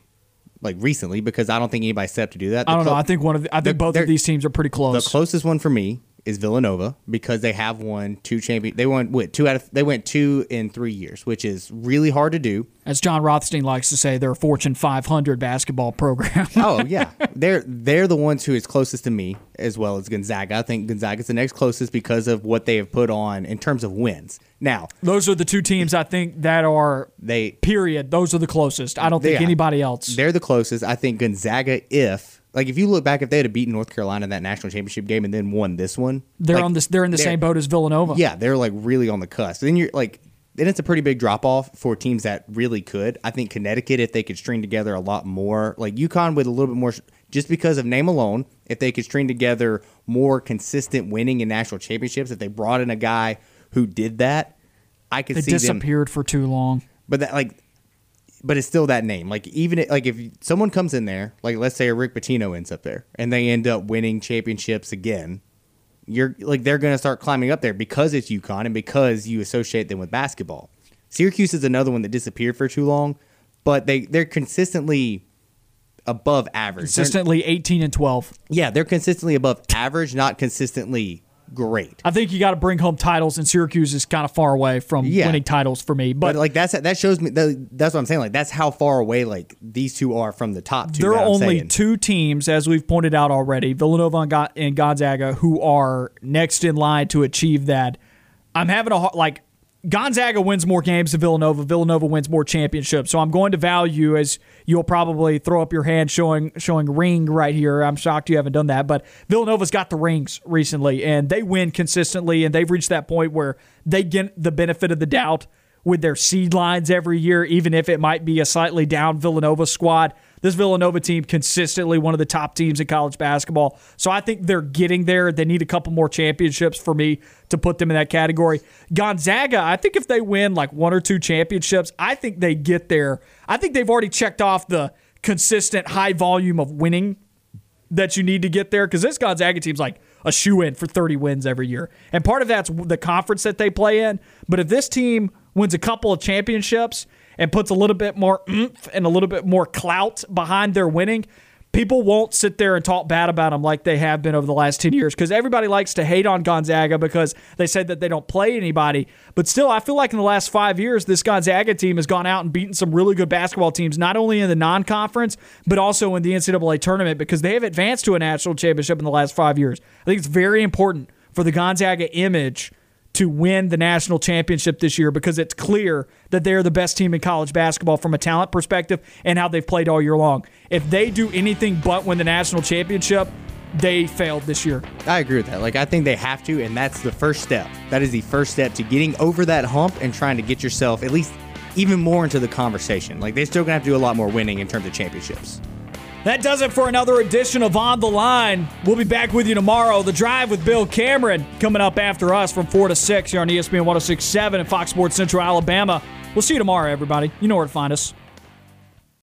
C: like recently because I don't think anybody set up to do that.
B: The I don't know. I think one of the, I think both of these teams are pretty close.
C: The closest one for me is Villanova because they have won two champion. They won what two out of they went two in three years, which is really hard to do.
B: As Jon Rothstein likes to say, they're a Fortune 500 basketball program.
C: oh yeah, they're they're the ones who is closest to me as well as Gonzaga. I think Gonzaga is the next closest because of what they have put on in terms of wins. Now,
B: those are the two teams I think that are
C: they
B: period. Those are the closest. I don't think anybody else.
C: They're the closest. I think Gonzaga if like if you look back, if they had beaten North Carolina in that national championship game and then won this one,
B: they're
C: like,
B: on this. They're in the same boat as Villanova.
C: Yeah, they're like really on the cusp. Then you're like, then it's a pretty big drop off for teams that really could. I think Connecticut, if they could string together a lot more, like UConn with a little bit more, just because of name alone, if they could string together more consistent winning in national championships, if they brought in a guy who did that, I could
B: they
C: see
B: disappeared
C: them,
B: for too long.
C: But that like but it's still that name. Like even it, like if someone comes in there, like let's say a Rick Pitino ends up there, and they end up winning championships again, you're like they're going to start climbing up there because it's UConn and because you associate them with basketball. Syracuse is another one that disappeared for too long, but they they're consistently above average. They're-
B: Consistently 18 and 12.
C: yeah, they're consistently above average, not consistently great.
B: I think you got to bring home titles, and Syracuse is kind of far away from
C: Yeah.
B: winning titles for me. But,
C: But like that's that shows me that, that's what I'm saying. Like that's how far away like these two are from the top two.
B: there are only
C: saying.
B: two teams, as we've pointed out already, Villanova and, Gon- and Gonzaga, who are next in line to achieve that. I'm having a hard, like Gonzaga wins more games than Villanova. Villanova wins more championships. So I'm going to value as you'll probably throw up your hand showing showing ring right here. I'm shocked you haven't done that, but Villanova's got the rings recently and they win consistently and they've reached that point where they get the benefit of the doubt with their seed lines every year, even if it might be a slightly down Villanova squad. This Villanova team consistently one of the top teams in college basketball. So I think they're getting there. They need a couple more championships for me to put them in that category. Gonzaga, I think if they win like one or two championships, I think they get there. I think they've already checked off the consistent high volume of winning that you need to get there because this Gonzaga team's like a shoe in for 30 wins every year. And part of that's the conference that they play in. But if this team wins a couple of championships and puts a little bit more oomph and a little bit more clout behind their winning, people won't sit there and talk bad about them like they have been over the last 10 years because everybody likes to hate on Gonzaga because they said that they don't play anybody. But still, I feel like in the last five years, this Gonzaga team has gone out and beaten some really good basketball teams, not only in the non conference, but also in the NCAA tournament because they have advanced to a national championship in the last five years. I think it's very important for the Gonzaga image to win the national championship this year because it's clear that they're the best team in college basketball from a talent perspective and how they've played all year long. If they do anything but win the national championship, they failed this year.
C: I agree with that. Like I think they have to, and that's the first step. That is the first step to getting over that hump and trying to get yourself at least even more into the conversation. Like they're still gonna have to do a lot more winning in terms of championships.
B: That does it for another edition of On the Line. We'll be back with you tomorrow. The Drive with Bill Cameron coming up after us from 4 to 6 here on ESPN 1067 and Fox Sports Central Alabama. We'll see you tomorrow, everybody. You know where to find us.